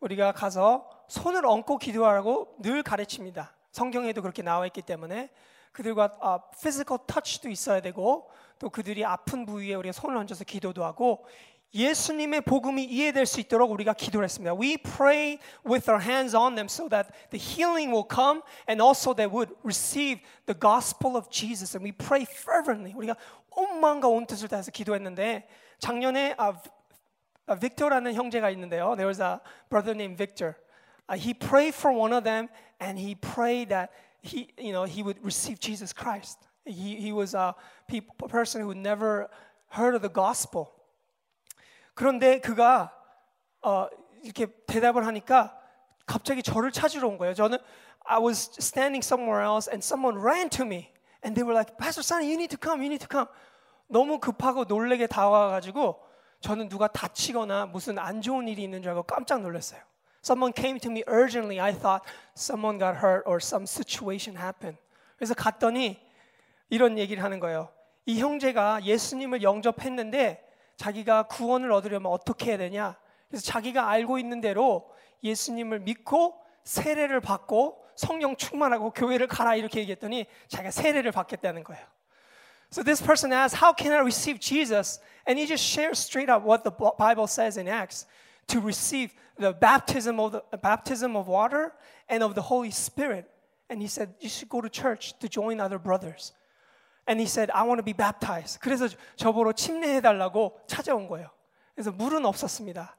우리가 가서 손을 얹고 기도하라고 늘 가르칩니다. 성경에도 그렇게 나와 있기 때문에 그들과 아, physical touch도 있어야 되고 또 그들이 아픈 부위에 우리가 손을 얹어서 기도도 하고 예수님의 복음이 이해될 수 있도록 우리가 기도를 했습니다. We pray with our hands on them so that the healing will come and also they would receive the gospel of Jesus. And we pray fervently. 우리가 온 마음과 온 뜻을 다해서 기도했는데 작년에 아, 아, 빅토라는 형제가 있는데요. There was a brother named Victor. Uh, he prayed for one of them and he prayed that he, you know, he would receive Jesus Christ. He, he was a peop- a person who never heard of the gospel. 그런데 그가 어, 이렇게 대답을 하니까 갑자기 저를 찾으러 온 거예요. 저는 I was standing somewhere else and someone ran to me and they were like, Pastor Sonny, you need to come, you need to come. 너무 급하고 놀래게 다가와가지고 저는 누가 다치거나 무슨 안 좋은 일이 있는 줄 알고 깜짝 놀랐어요. Someone came to me urgently. I thought someone got hurt or some situation happened. 그래서 갔더니 이런 얘기를 하는 거예요. 이 형제가 예수님을 영접했는데 자기가 구원을 얻으려면 어떻게 해야 되냐? 그래서 자기가 알고 있는 대로 예수님을 믿고 세례를 받고 성령 충만하고 교회를 가라 이렇게 얘기했더니 자기가 세례를 받겠다는 거예요. So this person asked, How can I receive Jesus? And he just shares straight up what the Bible says in Acts to receive the baptism of, the, baptism of water and of the Holy Spirit. And he said, You should go to church to join other brothers. And he said, I want to be baptized. 그래서 저보러 침례해달라고 찾아온 거예요. 그래서 물은 없었습니다.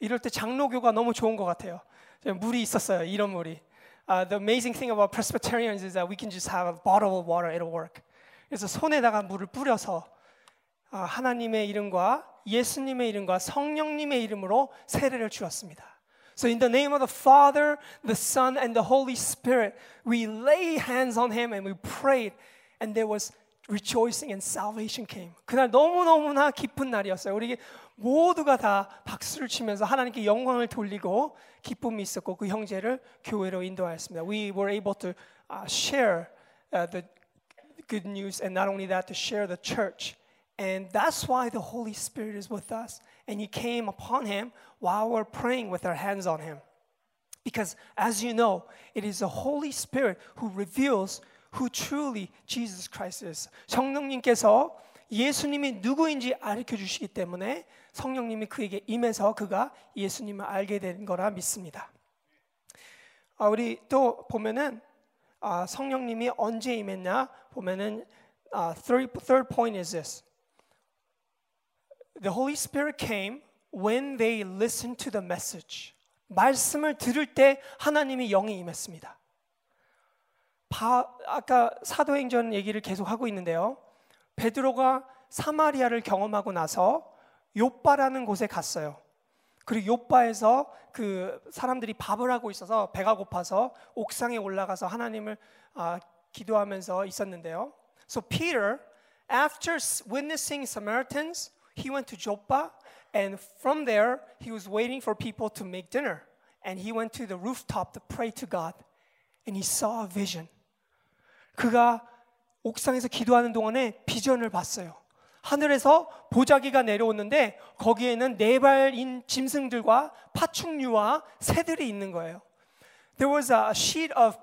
이럴 때 장로교가 너무 좋은 것 같아요. 물이 있었어요. 이런 물이. Uh, the amazing thing about Presbyterians is that we can just have a bottle of water. It'll work. 그래서 손에다가 물을 뿌려서 아, 하나님의 이름과 예수님의 이름과 성령님의 이름으로 세례를 주었습니다. So in the name of the Father, the Son, and the Holy Spirit, we lay hands on him and we prayed, and there was rejoicing and salvation came. 그날 너무 너무나 기쁜 날이었어요. 우리 모두가 다 박수를 치면서 하나님께 영광을 돌리고 기쁨이 있었고 그 형제를 교회로 인도하였습니다. We were able to uh, share uh, the good news, and not only that, to share the church. And that's why the Holy Spirit is with us. And He came upon him while we're praying with our hands on him. Because as you know, it is the Holy Spirit who reveals who truly Jesus Christ is. 성령님께서 예수님이 누구인지 알려 주시기 때문에 성령님이 그에게 임해서 그가 예수님을 알게 된 거라 믿습니다. 아, 우리 또 보면은 아, 성령님이 언제 임했냐 보면은 아, third, third point is this. The Holy Spirit came when they listened to the message. 말씀을 들을 때 하나님이 영이 임했습니다. 바, 아까 사도행전 얘기를 계속 하고 있는데요. 베드로가 사마리아를 경험하고 나서 요바라는 곳에 갔어요. 그리고 요바에서 그 사람들이 밥을 하고 있어서 배가 고파서 옥상에 올라가서 하나님을 아, 기도하면서 있었는데요. So Peter, after witnessing Samaritans, he went to Joppa, and from there he was waiting for people to make dinner. And he went to the rooftop to pray to God, and he saw a vision. 그가 옥상에서 기도하는 동안에 비전을 봤어요. 하늘에서 보자기가 내려오는데 거기에는 네 발인 짐승들과 파충류와 새들이 있는 거예요. There was a sheet of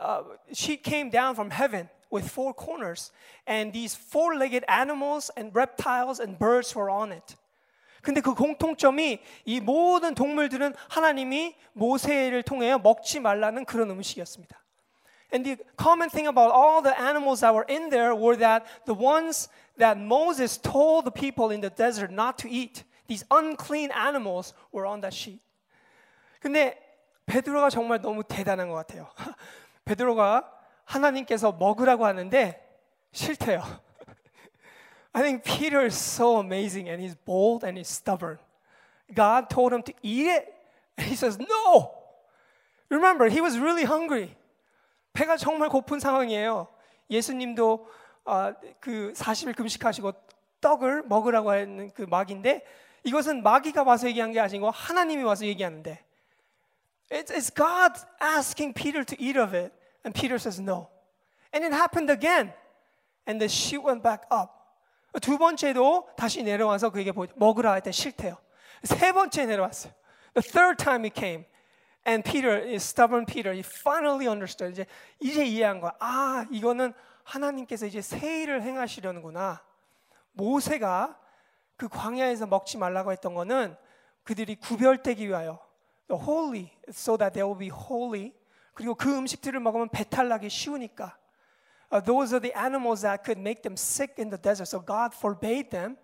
uh, sheet came down from heaven with four corners, and these four-legged animals and reptiles and birds were on it. 근데 그 공통점이 이 모든 동물들은 하나님이 모세를 통해 먹지 말라는 그런 음식이었습니다. And the common thing about all the animals that were in there were that the ones that Moses told the people in the desert not to eat, these unclean animals were on that sheet. 근데 베드로가 정말 너무 대단한 것 같아요. [LAUGHS] 베드로가 하나님께서 먹으라고 하는데 싫대요. [LAUGHS] I think Peter is so amazing and he's bold and he's stubborn. God told him to eat it and he says no. Remember, he was really hungry. 배가 정말 고픈 상황이에요. 예수님도 어, 그 40일 금식하시고 떡을 먹으라고 하는 그 마귀인데 이것은 마귀가 와서 얘기한 게 아니고 하나님이 와서 얘기하는데 it's, it's God asking Peter to eat of it and Peter says no. And it happened again. And the sheet went back up. 두 번째도 다시 내려와서 그에게 보- 먹으라 할 때 싫대요. 세 번째 내려왔어요. The third time he came. And Peter, stubborn Peter, he finally understood. 이제 이제 이해한 거야. 아, 이거는 하나님께서 이제 세일을 행하시려는구나. 모세가 그 광야에서 먹지 말라고 했던 거는 그들이 구별되기 위하여 holy so that they will be holy 그리고 그 음식들을 먹으면 배탈 나기 쉬우니까 Uh, those are the animals that could make them sick in the desert so God forbade them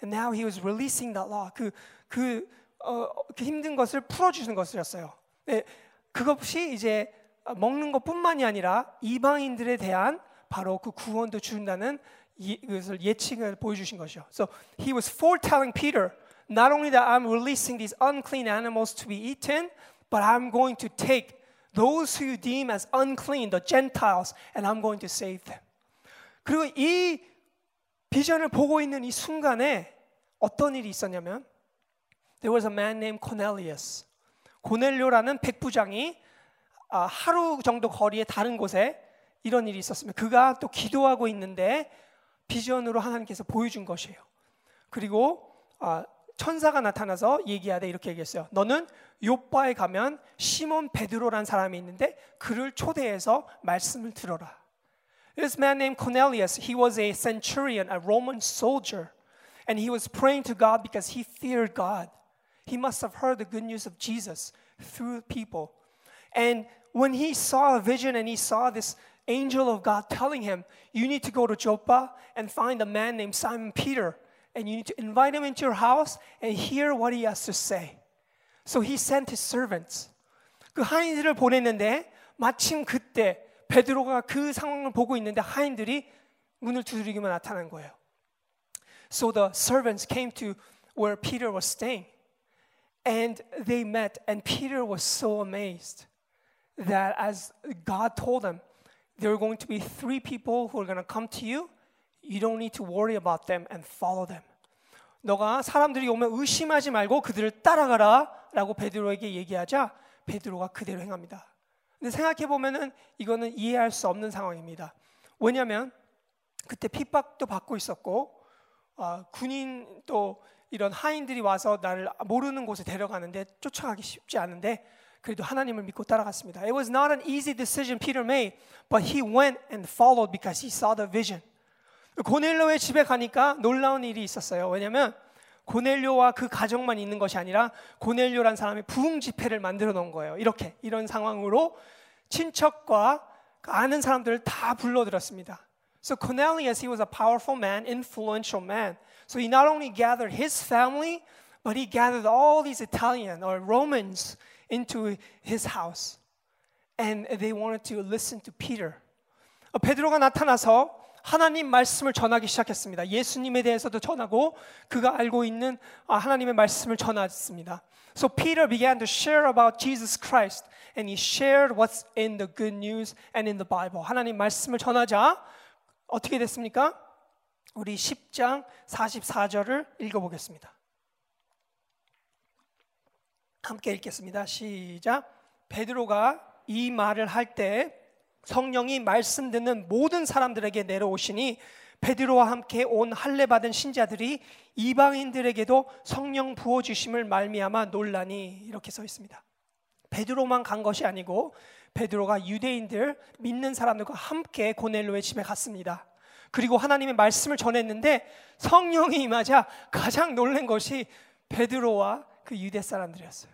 and now he was releasing that law 그, 그, 어, 그 힘든 것을 풀어주는 것이었어요 네, 그것이 이제 먹는 것뿐만이 아니라 이방인들에 대한 바로 그 구원도 준다는 이, 것을 예측을 보여주신 것이죠. So he was foretelling Peter, not only that I'm releasing these unclean animals to be eaten, but I'm going to take those who you deem as unclean, the Gentiles, and I'm going to save them. 그리고 이 비전을 보고 있는 이 순간에 어떤 일이 있었냐면 There was a man named Cornelius. 고넬료라는 백부장이 아, 하루 정도 거리의 다른 곳에 이런 일이 있었습니다. 그가 또 기도하고 있는데 비전으로 하나님께서 보여준 것이에요. 그리고 아, 천사가 나타나서 얘기하되 이렇게 얘기했어요. 너는 요바에 가면 시몬 베드로란 사람이 있는데 그를 초대해서 말씀을 들어라. This man named Cornelius, he was a centurion, a Roman soldier, and he was praying to God because he feared God. He must have heard the good news of Jesus through people. And when he saw a vision and he saw this angel of God telling him, You need to go to Joppa and find a man named Simon Peter, and you need to invite him into your house and hear what he has to say. So he sent his servants. 그 하인들을 보냈는데 마침 그때 베드로가 그 상황을 보고 있는데 하인들이 문을 두드리기만 나타난 거예요. So the servants came to where Peter was staying. And they met, and Peter was so amazed that as God told him, there are going to be three people who are going to come to you. You don't need to worry about them and follow them. 너가 사람들이 오면 의심하지 말고 그들을 따라가라라고 베드로에게 얘기하자 베드로가 그대로 행합니다. 근데 생각해 보면은 이거는 이해할 수 없는 상황입니다. 왜냐하면 그때 핍박도 받고 있었고 아, 군인 또 이런 하인들이 와서 나를 모르는 곳에 데려가는데 쫓아가기 쉽지 않은데 그래도 하나님을 믿고 따라갔습니다. It was not an easy decision Peter made, but he went and followed because he saw the vision. 고넬료의 집에 가니까 놀라운 일이 있었어요. 왜냐하면 고넬료와 그 가족만 있는 것이 아니라 고넬료란 사람이 부흥 집회를 만들어 놓은 거예요. 이렇게 이런 상황으로 친척과 아는 사람들을 다 불러들었습니다. So Cornelius, he was a powerful man, influential man. So he not only gathered his family, but he gathered all these Italian or Romans into his house. And they wanted to listen to Peter. 어, 베드로가 나타나서 하나님 말씀을 전하기 시작했습니다. 예수님에 대해서도 전하고 그가 알고 있는 아, 하나님의 말씀을 전했습니다. So Peter began to share about Jesus Christ and he shared what's in the good news and in the Bible. 하나님 말씀을 전하자 어떻게 됐습니까? 우리 10장 44절을 읽어보겠습니다. 함께 읽겠습니다. 시작. 베드로가 이 말을 할 때 성령이 말씀 듣는 모든 사람들에게 내려오시니 베드로와 함께 온 할례 받은 신자들이 이방인들에게도 성령 부어 주심을 말미암아 논란이 이렇게 써 있습니다. 베드로만 간 것이 아니고 베드로가 유대인들 믿는 사람들과 함께 고넬로의 집에 갔습니다. 그리고 하나님의 말씀을 전했는데 성령이 임하자 가장 놀란 것이 베드로와 그 유대 사람들이었어요.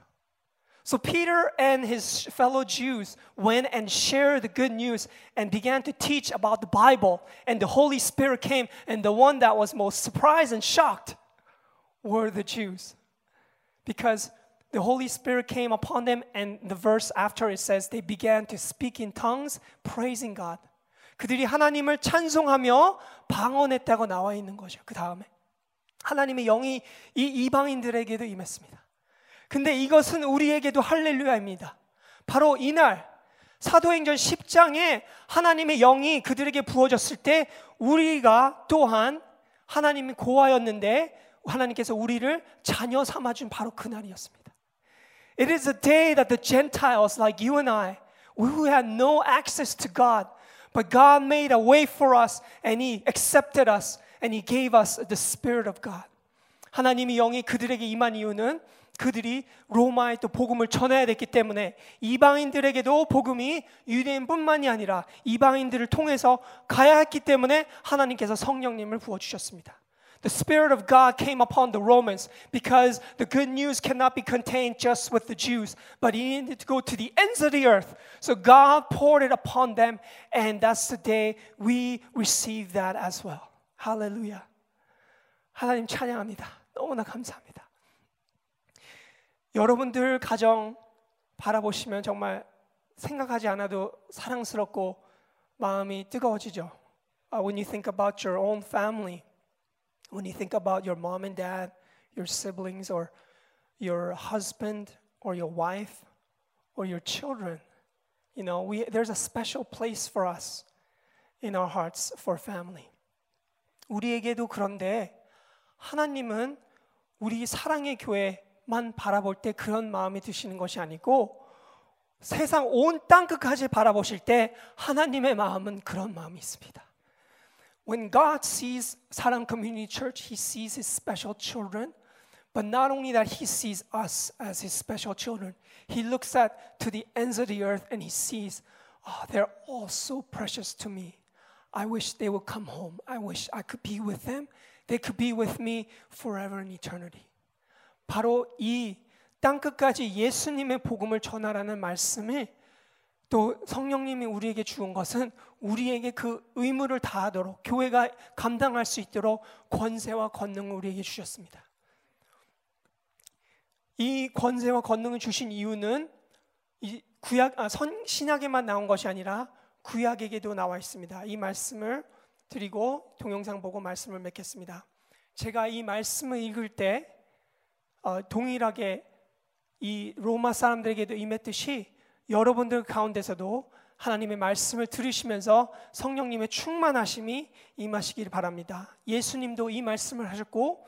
So Peter and his fellow Jews went and shared the good news and began to teach about the Bible. And the Holy Spirit came, and the one that was most surprised and shocked were the Jews. Because the Holy Spirit came upon them, and the verse after it says they began to speak in tongues, praising God. 그들이 하나님을 찬송하며 방언했다고 나와 있는 거죠. 그 다음에 하나님의 영이 이 이방인들에게도 임했습니다. 근데 이것은 우리에게도 할렐루야입니다. 바로 이날 사도행전 10장에 하나님의 영이 그들에게 부어졌을 때 우리가 또한 하나님이 고하였는데 하나님께서 우리를 자녀 삼아준 바로 그날이었습니다. It is a day that the Gentiles like you and I, who had no access to God, but God made a way for us and He accepted us and He gave us the Spirit of God. 하나님이 영이 그들에게 임한 이유는 그들이 로마에 또 복음을 전해야 됐기 때문에 이방인들에게도 복음이 유대인뿐만이 아니라 이방인들을 통해서 가야 했기 때문에 하나님께서 성령님을 부어 주셨습니다. The Spirit of God came upon the Romans because the good news cannot be contained just with the Jews, but it needed to go to the ends of the earth. So God poured it upon them, and that's the day we receive that as well. Hallelujah. 하나님 찬양합니다. 너무나 감사합니다. 여러분들 가정 바라보시면 정말 생각하지 않아도 사랑스럽고 마음이 뜨거워지죠. Uh, when you think about your own family, when you think about your mom and dad, your siblings, or your husband, or your wife, or your children, you know, we, there's a special place for us in our hearts for family. 우리에게도 그런데 하나님은 우리 사랑의 교회만 바라볼 때 그런 마음이 드시는 것이 아니고 세상 온 땅 끝까지 바라보실 때 하나님의 마음은 그런 마음이 있습니다. When God sees 사랑 Community Church, He sees His special children. But not only that, He sees us as His special children. He looks at to the ends of the earth and He sees, oh, they're all so precious to me. I wish they would come home. I wish I could be with them. They could be with me forever in eternity. 바로 이 땅끝까지 예수님의 복음을 전하라는 말씀을 또 성령님이 우리에게 주은 것은 우리에게 그 의무를 다하도록 교회가 감당할 수 있도록 권세와 권능을 우리에게 주셨습니다. 이 권세와 권능을 주신 이유는 이 구약 아, 선, 신약에만 나온 것이 아니라 구약에게도 나와 있습니다. 이 말씀을 드리고 동영상 보고 말씀을 맺겠습니다. 제가 이 말씀을 읽을 때 어, 동일하게 이 로마 사람들에게도 임했듯이 여러분들 가운데서도 하나님의 말씀을 들으시면서 성령님의 충만하심이 임하시기를 바랍니다. 예수님도 이 말씀을 하셨고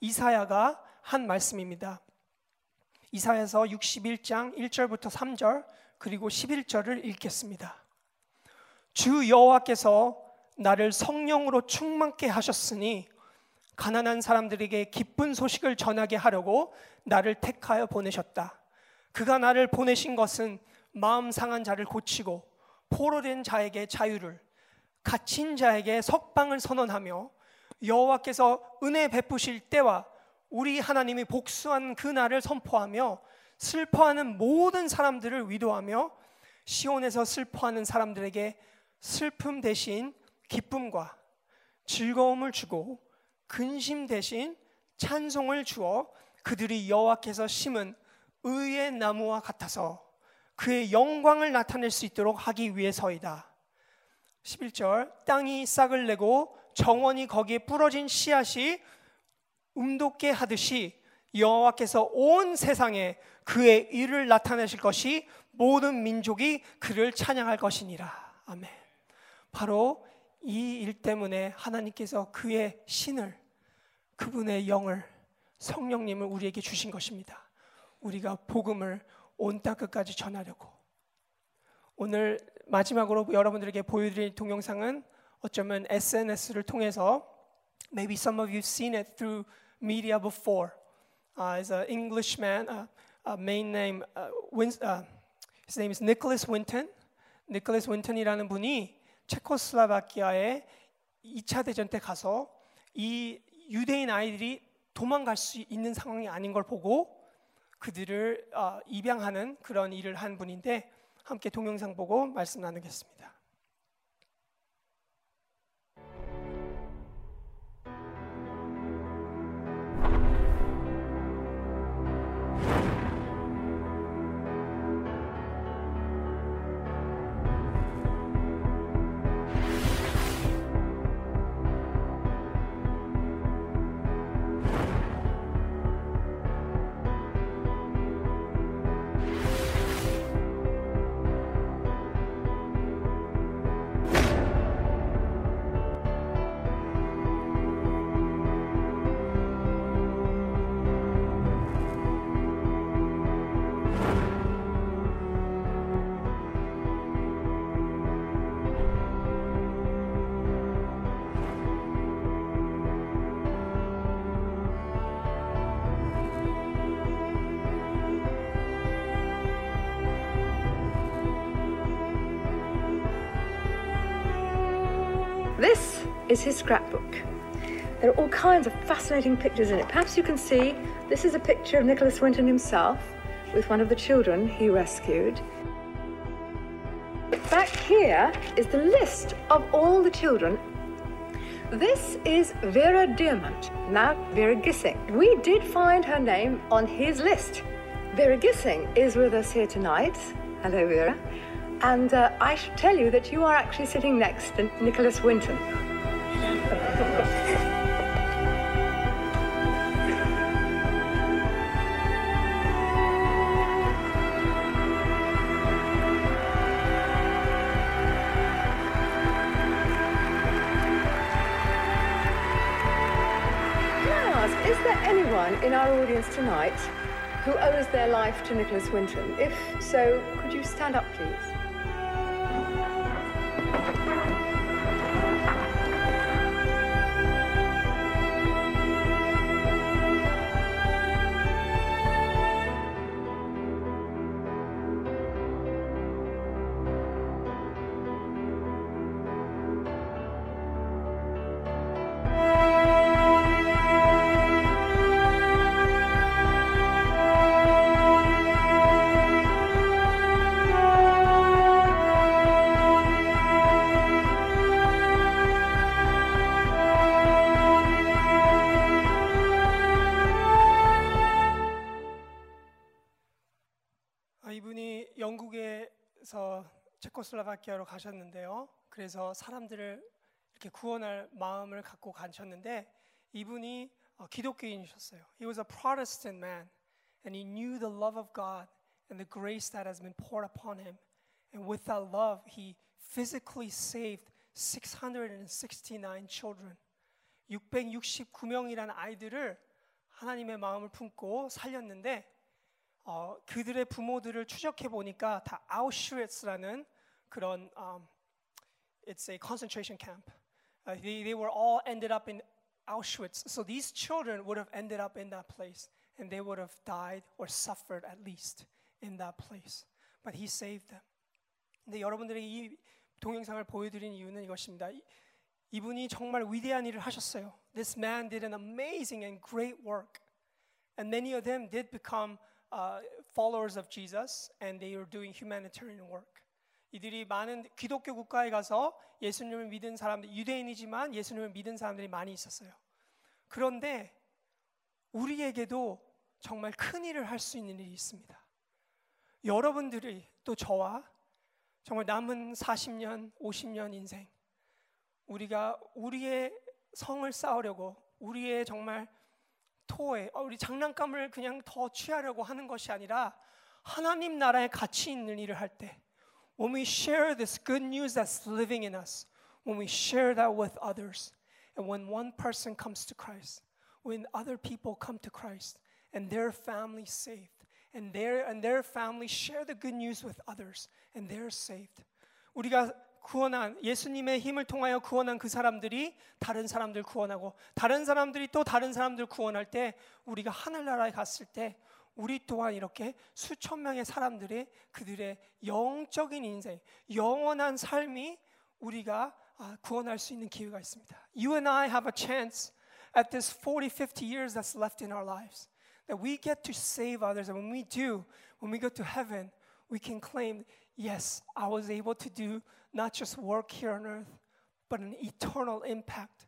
이사야가 한 말씀입니다. 이사야서 61장 1절부터 3절 그리고 11절을 읽겠습니다. 주 여호와께서 나를 성령으로 충만케 하셨으니 가난한 사람들에게 기쁜 소식을 전하게 하려고 나를 택하여 보내셨다. 그가 나를 보내신 것은 마음 상한 자를 고치고 포로 된 자에게 자유를 갇힌 자에게 석방을 선언하며 여호와께서 은혜 베푸실 때와 우리 하나님이 복수한 그 날을 선포하며 슬퍼하는 모든 사람들을 위로하며 시온에서 슬퍼하는 사람들에게 슬픔 대신 기쁨과 즐거움을 주고 근심 대신 찬송을 주어 그들이 여호와께서 심은 의의 나무와 같아서 그의 영광을 나타낼 수 있도록 하기 위해서이다. 11절 땅이 싹을 내고 정원이 거기에 부러진 씨앗이 움돋게 하듯이 여호와께서 온 세상에 그의 일을 나타내실 것이 모든 민족이 그를 찬양할 것이니라. 아멘. 바로 이 일 때문에 하나님께서 그의 신을 그분의 영을 성령님을 우리에게 주신 것입니다. 우리가 복음을 온 땅 끝까지 전하려고. 오늘 마지막으로 여러분들에게 보여드릴 동영상은 어쩌면 SNS를 통해서 maybe some of you've seen it through media before. Uh, is an Englishman, uh, a main name, uh, Win, uh, his name is Nicholas Winton. 니콜라스 윈턴이라는 분이 체코슬라바키아에 2차 대전 때 가서 이 유대인 아이들이 도망갈 수 있는 상황이 아닌 걸 보고 그들을 어, 입양하는 그런 일을 한 분인데 함께 동영상 보고 말씀 나누겠습니다. Is his scrapbook. There are all kinds of fascinating pictures in it. Perhaps you can see this is a picture of Nicholas Winton himself with one of the children he rescued. Back here is the list of all the children. This is Vera Diamant, now Vera Gissing. We did find her name on his list. Vera Gissing is with us here tonight. Hello, Vera. And uh, I should tell you that you are actually sitting next to Nicholas Winton. In our audience tonight who owes their life to Nicholas Winton? If so, could you stand up, please? 체코슬로바키아로 가셨는데요. 그래서 사람들을 이렇게 구원할 마음을 갖고 가셨는데 이분이 어, 기독교인이셨어요. He was a Protestant man and he knew the love of God and the grace that has been poured upon him. And with that love, he physically saved 669 children. 669명이라는 아이들을 하나님의 마음을 품고 살렸는데 어, 그들의 부모들을 추적해 보니까 다 아우슈위츠라는 그런 um, it's a concentration camp. Uh, they, they were all ended up in Auschwitz. So these children would have ended up in that place and they would have died or suffered at least in that place. But he saved them. 근데 여러분들이 이 동영상을 보여드린 이유는 이것입니다. 이- 이분이 정말 위대한 일을 하셨어요. This man did an amazing and great work. And many of them did become uh, followers of Jesus and they were doing humanitarian work. 이들이 많은 기독교 국가에 가서 예수님을 믿은 사람들, 유대인이지만 예수님을 믿은 사람들이 많이 있었어요. 그런데 우리에게도 정말 큰 일을 할 수 있는 일이 있습니다. 여러분들이 또 저와 정말 남은 40년, 50년 인생 우리가 우리의 성을 쌓으려고 우리의 정말 토에 어, 우리 장난감을 그냥 더 취하려고 하는 것이 아니라 하나님 나라에 가치 있는 일을 할 때 when we share this good news that's living in us when we share that with others and when one person comes to Christ when other people come to Christ and their family saved and their and their family share the good news with others and they're saved 우리가 구원한 예수님의 힘을 통하여 구원한 그 사람들이 다른 사람들 구원하고 다른 사람들이 또 다른 사람들 구원할 때 우리가 하늘나라에 갔을 때 우리 또한 이렇게 수천 명의 사람들의 그들의 영적인 인생, 영원한 삶이 우리가 아, 구원할 수 있는 기회가 있습니다. You and I have a chance at this 40, 50 years that's left in our lives that we get to save others. And when we do, when we go to heaven, we can claim, yes, I was able to do not just work here on earth, but an eternal impact.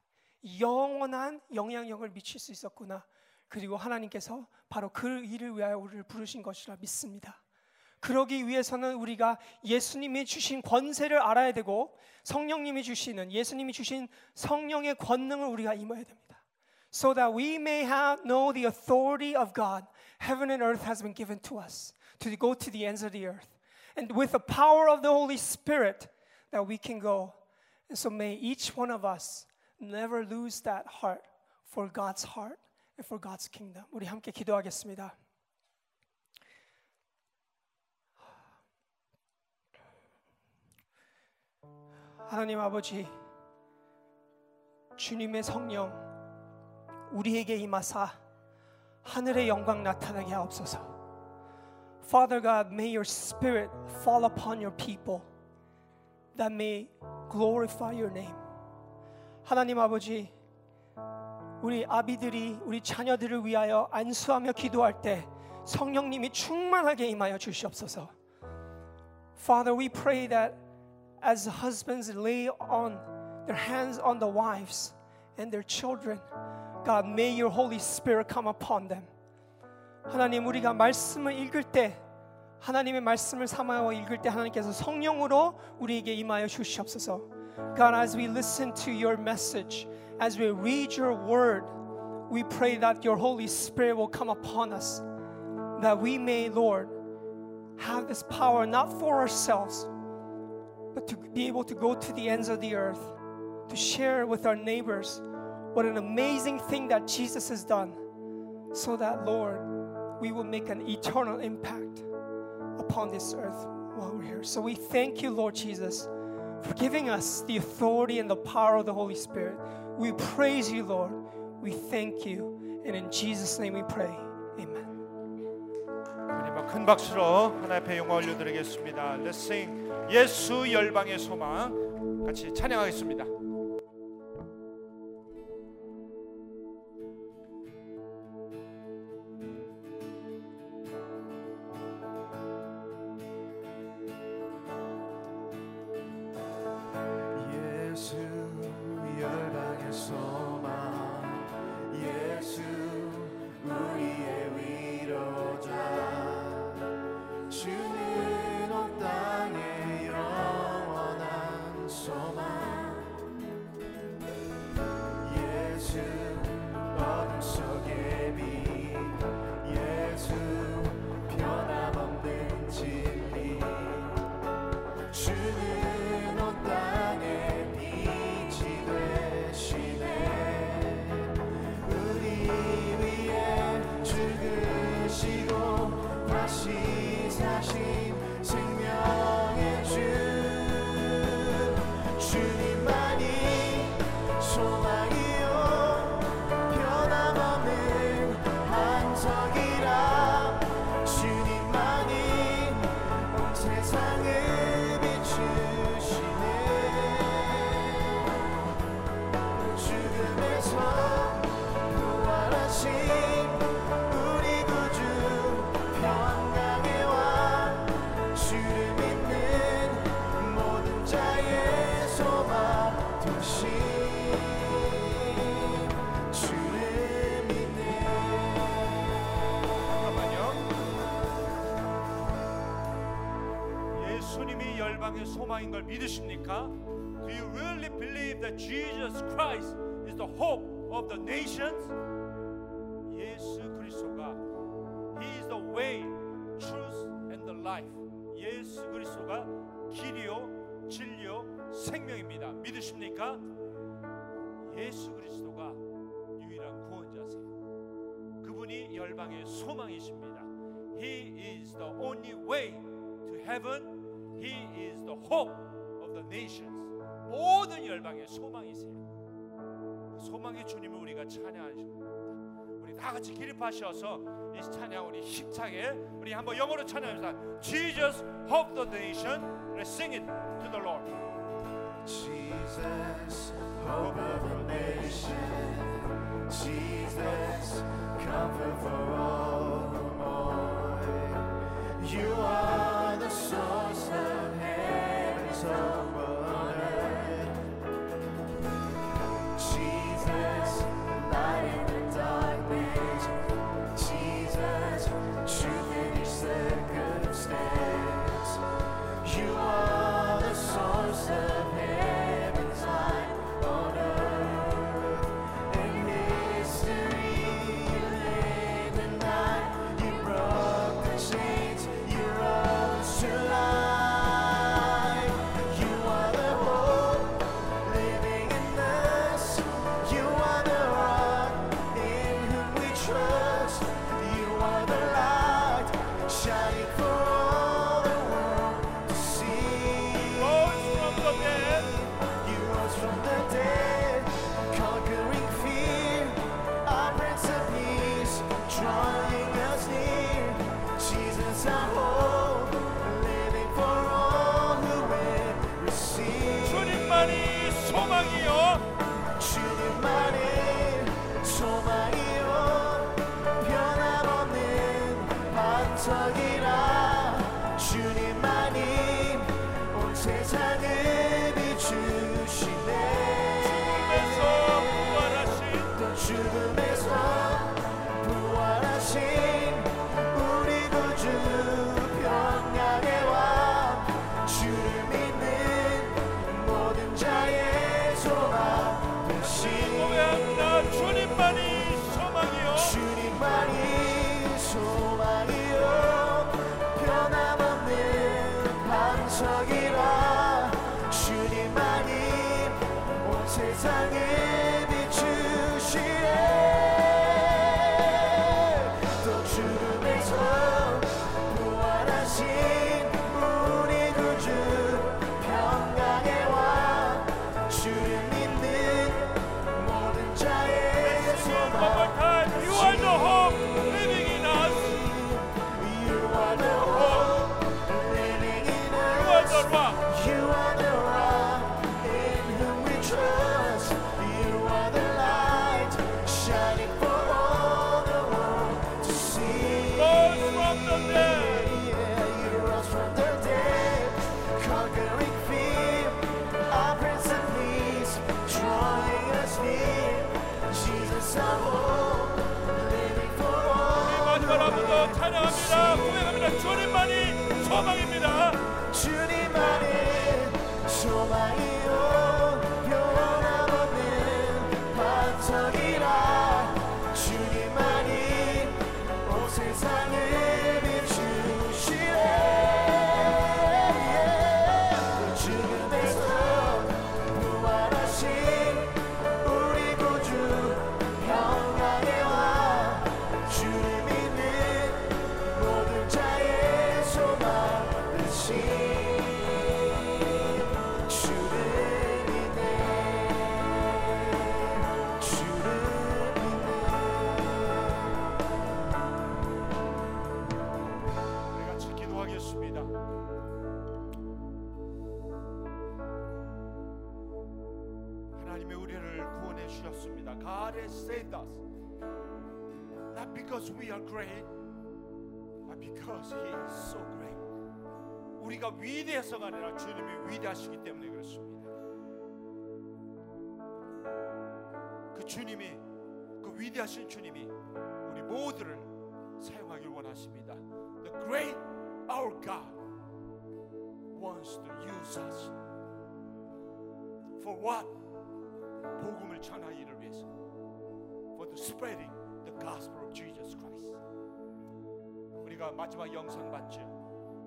영원한 영향력을 미칠 수 있었구나. 그리고 하나님께서 바로 그 일을 위하여 우리를 부르신 것이라 믿습니다. 그러기 위해서는 우리가 예수님이 주신 권세를 알아야 되고 성령님이 주시는 예수님이 주신 성령의 권능을 우리가 임해야 됩니다. So that we may have know the authority of God. Heaven and earth has been given to us to go to the ends of the earth. And with the power of the Holy Spirit that we can go. And so may each one of us never lose that heart for God's heart and For God's kingdom. 우리 함께 기도하겠습니다. 하나님 아버지, 주님의 성령 우리에게 임하사 하늘의 영광 나타나게 하옵소서. Father God, may your spirit fall upon your people that may glorify your name. 하나님 아버지, 우리 아비들이 우리 자녀들을 위하여 안수하며 기도할 때 성령님이 충만하게 임하여 주시옵소서. Father, we pray that as husbands lay on their hands on the wives and their children, God, may your Holy Spirit come upon them. 하나님, 우리가 말씀을 읽을 때 하나님의 말씀을 삼아서 읽을 때 하나님께서 성령으로 우리에게 임하여 주시옵소서. God, as we listen to your message, as we read your word, we pray that your Holy Spirit will come upon us, that we may, Lord, have this power not for ourselves, but to be able to go to the ends of the earth, to share with our neighbors what an amazing thing that Jesus has done, so that, Lord, we will make an eternal impact upon this earth while we're here. So we thank you, Lord Jesus, for giving us the authority and the power of the Holy Spirit. We praise you, Lord. We thank you. And in Jesus' name we pray. Amen. 하나님 큰 박수로 하나님 앞에 영광 올려드리겠습니다. Let's sing 예수 열방의 소망 같이 찬양하겠습니다. 생명입니다. 믿으십니까? 예수 그리스도가 유일한 구원자세요. 그분이 열방의 소망이십니다. He is the only way to heaven. He is the hope of the nations. 모든 열방의 소망이세요. 그 소망의 주님을 우리가 찬양하십니다. 우리 다 같이 기립하셔서 이 찬양 우리 힘차게 우리 한번 영어로 찬양합니다. Jesus, hope the nation. Let's sing it to the Lord. Jesus, hope of the nation. Jesus, comfort for all mourn. You are the source of heaven's hope 세상을 주 because we are great But because He is so great 우리가 위대해서가 아니라 주님이 위대하시기 때문에 그렇습니다 그 주님이 그 위대하신 주님이 우리 모두를 사용하길 원하십니다. The great our God wants to use us. For what? 복음을 전하기를 위해서. For the spreading the gospel of Jesus Christ. 우리가 마지막 영상 봤죠.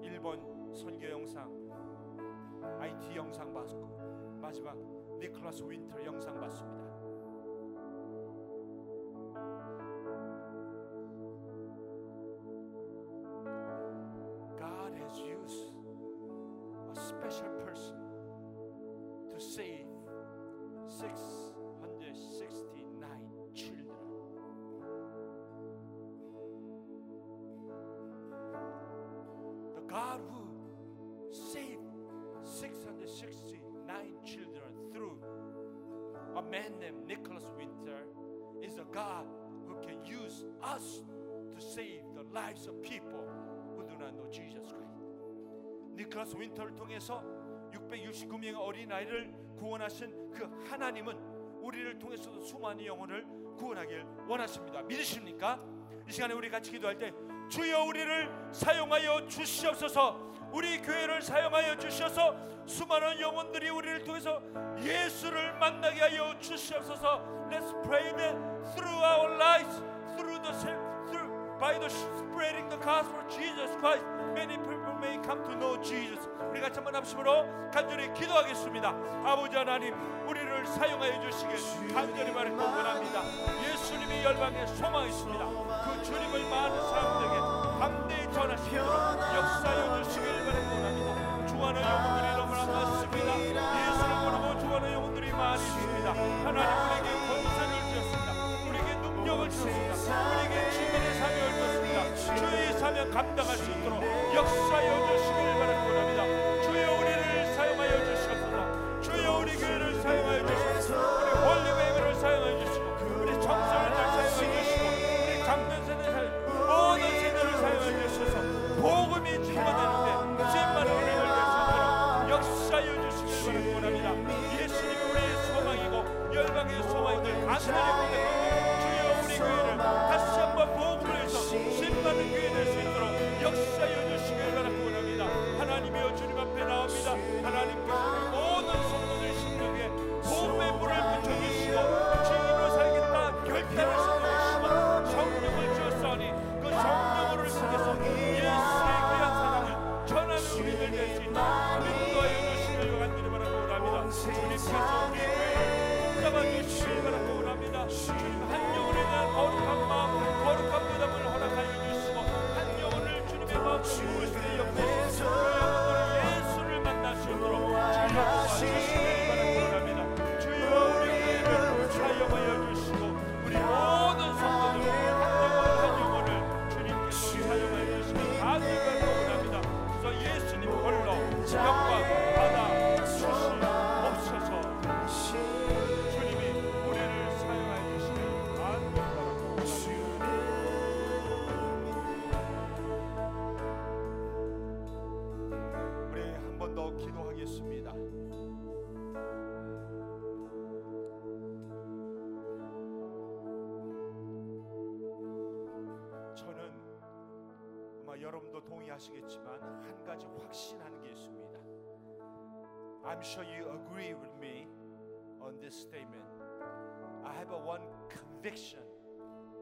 일본 선교 영상, 아이티 영상 봤고 마지막 니콜라스 윈턴 영상 봤습니다. God who saved 669 children through a man named Nicholas Winter is a God who can use us to save the lives of people who do not know Jesus Christ. 니클라스 윈터를 통해서 669명의 어린아이를 구원하신 그 하나님은 우리를 통해서도 수많은 영혼을 구원하길 원하십니다. 믿으십니까? 이 시간에 우리 같이 기도할 때 주여 우리를 사용하여 주시옵소서 우리 교회를 사용하여 주셔서 수많은 영혼들이 우리를 통해서 예수를 만나게 하여 주시옵소서 Let's pray that through our lives through the through by the spreading the gospel of Jesus Christ many people may come to know Jesus. 우리 같이 한번 합심으로 간절히 기도하겠습니다. 아버지 하나님 우리를 사용하여 주시길 간절히 말을 원합니다. 예수님이 열방의 소망이 있습니다. 그 주님을 많은 사람들에게 담대히 전하시도록 역사여 주시길 바라기 원합니다. 주하는 영혼들이 너무나 많습니다. 예수를 모르고 주하는 영혼들이 많이 있습니다. 하나님 우리에게 권세를 주셨습니다. 우리에게 능력을 주셨습니다. 우리에게 주민의 사명을 주셨습니다. 주의 사명 감당할 수 있도록 역사여 주시길 바랍니다. 주여 우리를 사용하여 주시옵소서. 주여 우리 교회를 사용하여 주시옵소서. 우리 원리웨이를 사용하여 주시고 우리 정성을 다 사용하여 주시고 우리 장년 세대를 모든 세대를 사용하여 주셔서. 복음이 충만하는데 주님만 은혜를 될수 있도록 역사여 주시길 바랍니다. 예수님 우리의 소망이고 열방의 소망이고 하늘의 복음이고 주여 우리 교회를 다시 한번 복음을 해서 신받는 교회 될 수 있도록 역사여 하나님이여 주님 앞에 나옵니다. 하나님께 러분도 동의하시겠지만 한 가지 확신하는 게 있습니다. I'm sure you agree with me on this statement. I have a one conviction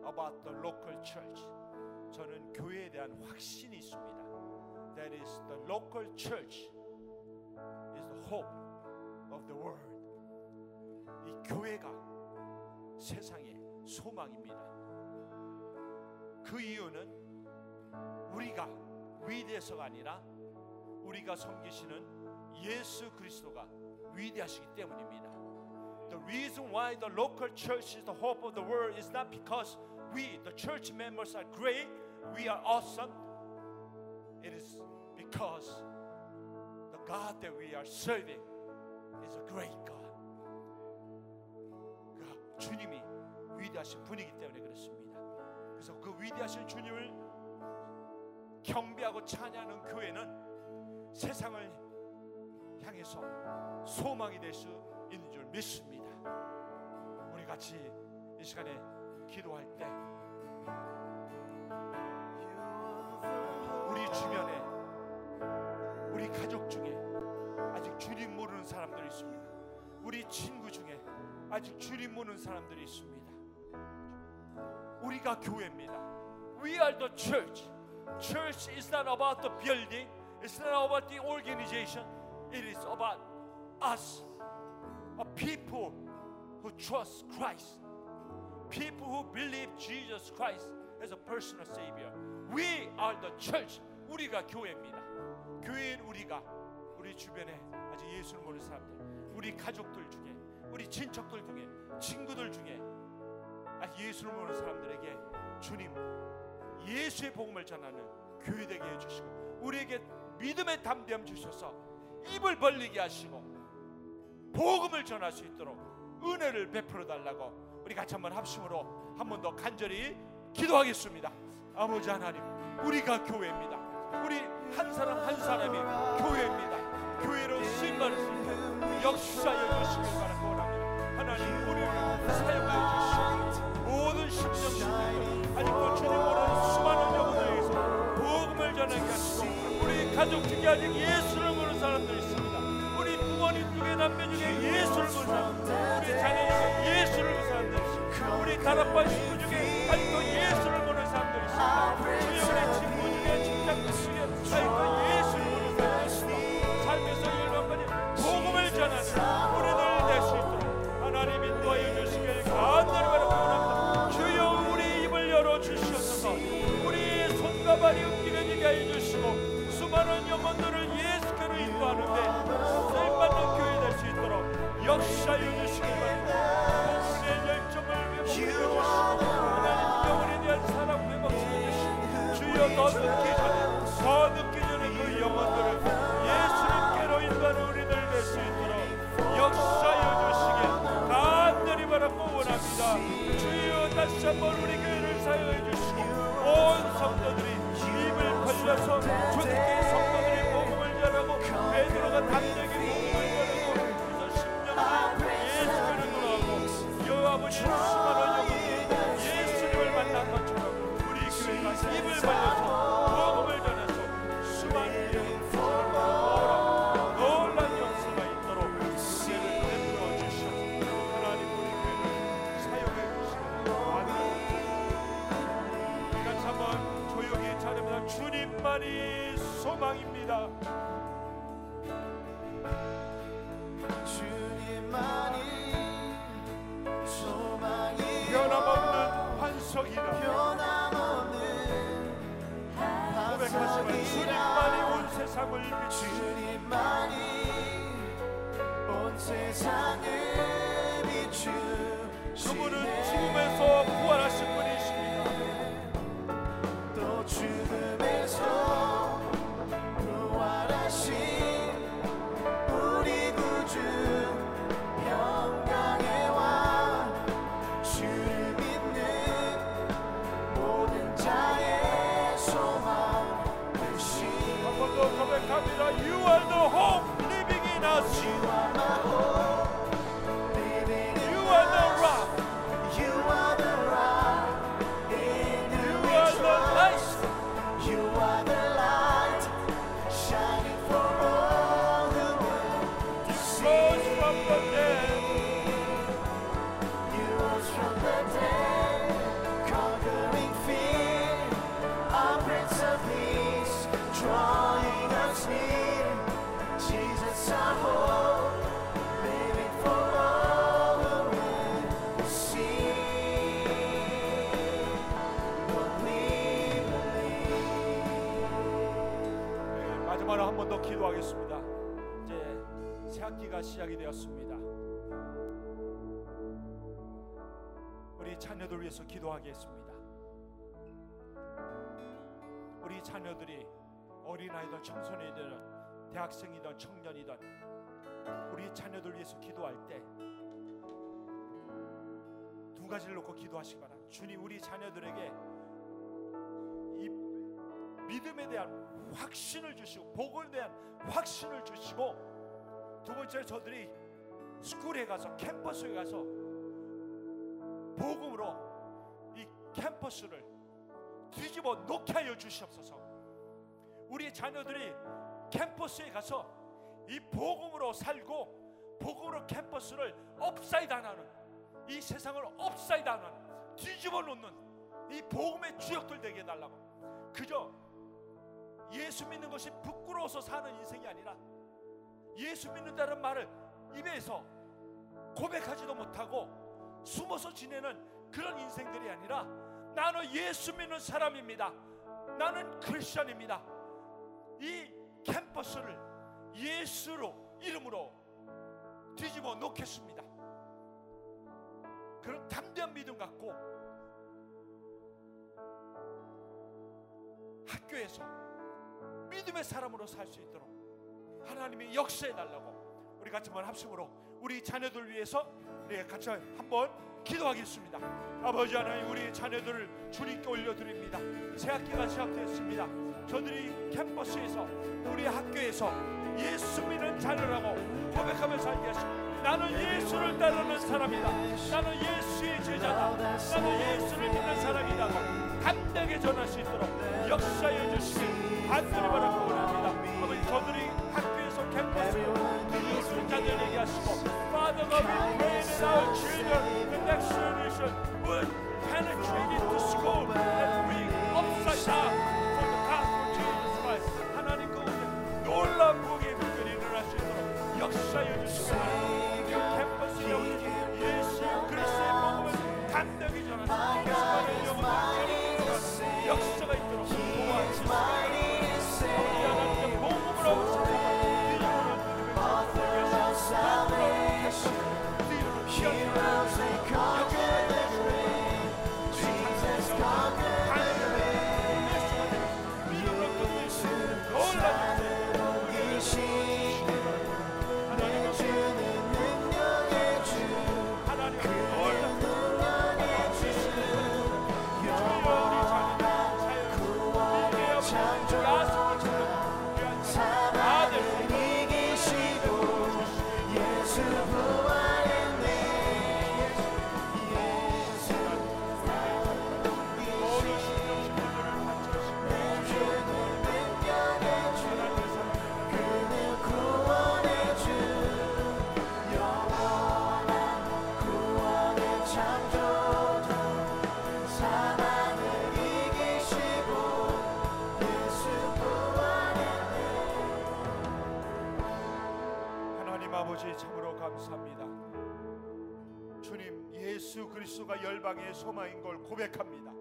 about the local church. 저는 교회에 대한 확신이 있습니다. That is the local church is the hope of the world. 이 교회가 세상의 소망입니다. 그 이유는 우리가 위대해서가 아니라 우리가 섬기시는 예수 그리스도가 위대하시기 때문입니다. The reason why the local church is the hope of the world is not because we, the church members, are great, we are awesome. It is because the God that we are serving is a great God. 그 주님이 위대하신 분이기 때문에 그렇습니다. 그래서 그 위대하신 주님을 경배하고 찬양하는 교회는 세상을 향해서 소망이 될 수 있는 줄 믿습니다. 우리 같이 이 시간에 기도할 때 우리 주변에 우리 가족 중에 아직 주님 모르는 사람들이 있습니다. 우리 친구 중에 아직 주님 모르는 사람들이 있습니다. 우리가 교회입니다. We are the church. Church is not about the building. It's not about the organization. It is about us, a people who trust Christ, people who believe Jesus Christ as a personal Savior. We are the church. 우리가 교회입니다. 교회인 우리가 우리 주변에 아직 예수를 모르는 사람들, 우리 가족들 중에, 우리 친척들 중에, 친구들 중에 아직 예수를 모르는 사람들에게 주님 예수의 복음을 전하는 교회 되게 해주시고 우리에게 믿음의 담대함 주셔서 입을 벌리게 하시고 복음을 전할 수 있도록 은혜를 베풀어 달라고 우리 같이 한번 합심으로 한 번 더 간절히 기도하겠습니다. 아버지 하나님, 우리가 교회입니다. 우리 한 사람 한 사람이 교회입니다. 교회로 쓰임 받을 수 있는 역사여 주시길 바라고 원합니다. 하나님, 우리를 사용하여 주시고 모든 심령심들 아직도 주님 모르는 가족 중에 아직 예수를 모르는 사람들이 있습니다. 우리 부모님 중에 남매 중에 예수를 모르는 사람들, 우리 자녀 중에 예수를 모르는 있습니다. 우리 다락방 식구 중에 아직도 예수를 모르는 사람들이 있습니다. 주여 우리 역사하여 주시길 바랍니다. 복음의 열정을 회복해 주시고 하나님 영혼에 대한 사랑 회복해 주시고 주여 더 늦기 전에 더 늦기 전에 그 영혼들을 예수님께로 인도하는 우리들 될 수 있도록 역사하여 주시길 간절히 바라고 원합니다. 주여 다시 한번 우리 교회를 사용해 주시고 온 성도들이 입을 벌려서 주님께 성도들이 복음을 전하고 베드로가 담대 수많은 영혼들이 예수님을 만난 것처럼 우리 교회가 입을 벌려서 복음을 전해서 수많은 영혼들을 놀란 역사가 있도록 은혜를 베풀어 주시옵소서 하나님 우리 사용해 주시기 바랍니다 우리 같이 한번 조용히 찬양합니다 주님만이 고백하시면 주님만이 온 세상을 비추시 주님만이 온 세상을 비추시네 그분은 죽음에서 부활하신 기도하겠습니다. 우리 자녀들이 어린아이든 청소년이든 대학생이든 청년이든 우리 자녀들 위해서 기도할 때 두 가지를 놓고 기도하시기 바랍니다. 주님 우리 자녀들에게 이 믿음에 대한 확신을 주시고 복에 대한 확신을 주시고 두 번째 저들이 school에 가서 캠퍼스에 가서 복음으로 이 캠퍼스를 뒤집어 놓게 하여 주시옵소서. 우리 자녀들이 캠퍼스에 가서 이 복음으로 살고 복음으로 캠퍼스를 upside 하는 이 세상을 upside 하는 뒤집어 놓는 이 복음의 주역들 되게 해달라고 그저 예수 믿는 것이 부끄러워서 사는 인생이 아니라 예수 믿는다는 말을 입에서 고백하지도 못하고 숨어서 지내는 그런 인생들이 아니라 나는 예수 믿는 사람입니다. 나는 크리스천입니다. 이 캠퍼스를 예수로 이름으로 뒤집어 놓겠습니다. 그런 담대한 믿음 갖고 학교에서 믿음의 사람으로 살 수 있도록 하나님이 역사해 달라고 우리 같이 한번 합심으로 우리 자녀들 위해서 우리 같이 한번 기도하겠습니다. 아버지 하나님 우리 자녀들을 주님께 올려드립니다. 새 학기가 시작됐습니다. 저들이 캠퍼스에서 우리 학교에서 예수 믿는 자녀라고 살게 하시고 나는 예수를 따르는 사람이다. 나는 예수의 제자다. 나는 예수를 믿는 사람이다. 담대하게 전할 수 있도록 역사해 주시길 간절히 바라고 원합니다. 아버지 저들이 학교에서 캠퍼스로 예수 자녀에게 하시고 Father God, we pray that our children, the next generation, would penetrate into school and bring upside down for the gospel of Jesus Christ. 하나님 그곳에 놀라운 복의 물결이 일어날 수 있도록 역사해 주시고 이 캠 열방의 소망인 걸 고백합니다.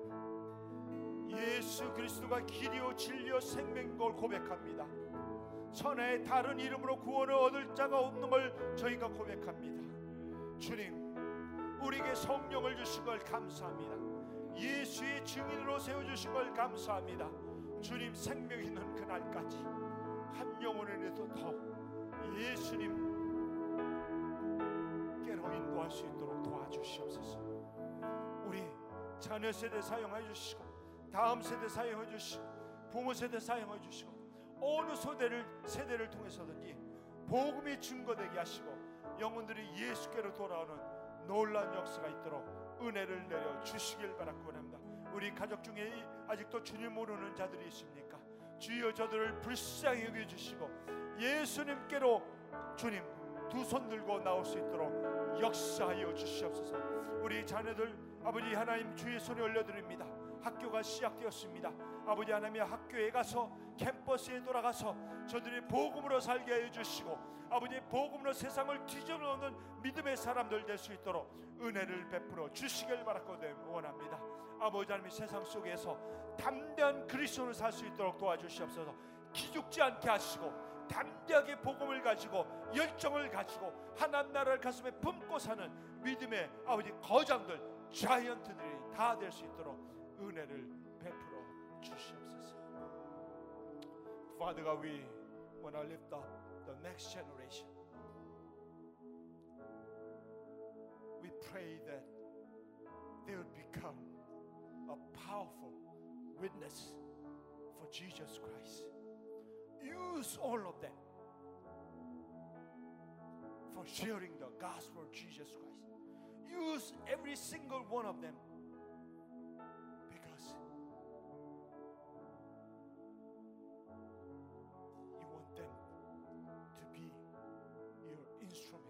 예수 그리스도가 길이요 진리요 생명인 걸 고백합니다. 천하의 다른 이름으로 구원을 얻을 자가 없는 걸 저희가 고백합니다. 주님 우리에게 성령을 주신 걸 감사합니다. 예수의 증인으로 세워 주신 걸 감사합니다. 주님 생명 있는 그날까지 한 영혼에도 더 예수님께로 인도할 수 있도록 도와주시옵소서. 자녀 세대 사용해 주시고 다음 세대 사용해 주시고 부모 세대 사용해 주시고 어느 세대를 세대를 통해서든지 복음이 증거되게 하시고 영혼들이 예수께로 돌아오는 놀라운 역사가 있도록 은혜를 내려 주시길 바라고 합니다. 우리 가족 중에 아직도 주님 모르는 자들이 있습니까? 주여 저들을 불쌍히 여겨 주시고 예수님께로 주님 두 손 들고 나올 수 있도록 역사하여 주시옵소서. 우리 자녀들 아버지 하나님 주의 손에 올려드립니다. 학교가 시작되었습니다. 아버지 하나님의 학교에 가서 캠퍼스에 돌아가서 저들이 복음으로 살게 해 주시고 아버지 복음으로 세상을 뒤집어놓는 믿음의 사람들 될 수 있도록 은혜를 베풀어 주시길 바라고 원합니다. 아버지 하나님 세상 속에서 담대한 그리스도를 살 수 있도록 도와주시옵소서. 기죽지 않게 하시고 담대하게 복음을 가지고 열정을 가지고 하나님 나라를 가슴에 품고 사는 믿음의 아버지 거장들 자이언트들이 다 될 수 있도록 은혜를 베풀어 주시옵소서. Father God, we want to lift up the next generation. We pray that they would become a powerful witness for Jesus Christ. Use all of them for sharing the gospel of Jesus Christ. Use every single one of them because you want them to be your instrument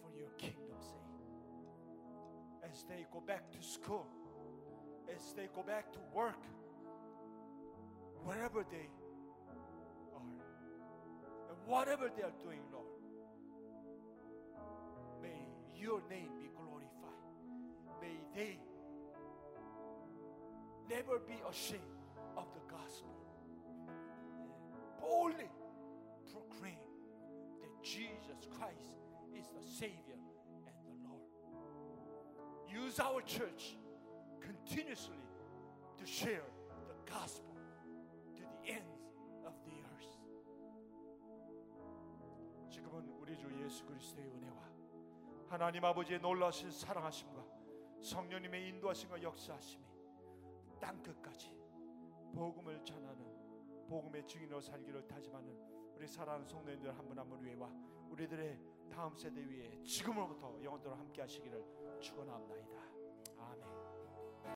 for your kingdom's sake. As they go back to school, as they go back to work, wherever they are, and whatever they are doing, Lord, your name be glorified. May they never be ashamed of the gospel. Boldly proclaim that Jesus Christ is the Savior and the Lord. Use our church continuously to share the gospel to the ends of the earth. 지금은 우리 주 예수 그리스도의 은혜와 하나님 아버지의 놀라신 사랑하심과 성령님의 인도하심과 역사하심이 땅 끝까지 복음을 전하는 복음의 증인으로 살기를 다짐하는 우리 사랑하는 성도님들 한 분 한 분 위에와 우리들의 다음 세대 위에 지금으로부터 영원토록 함께 하시기를 축원합나이다.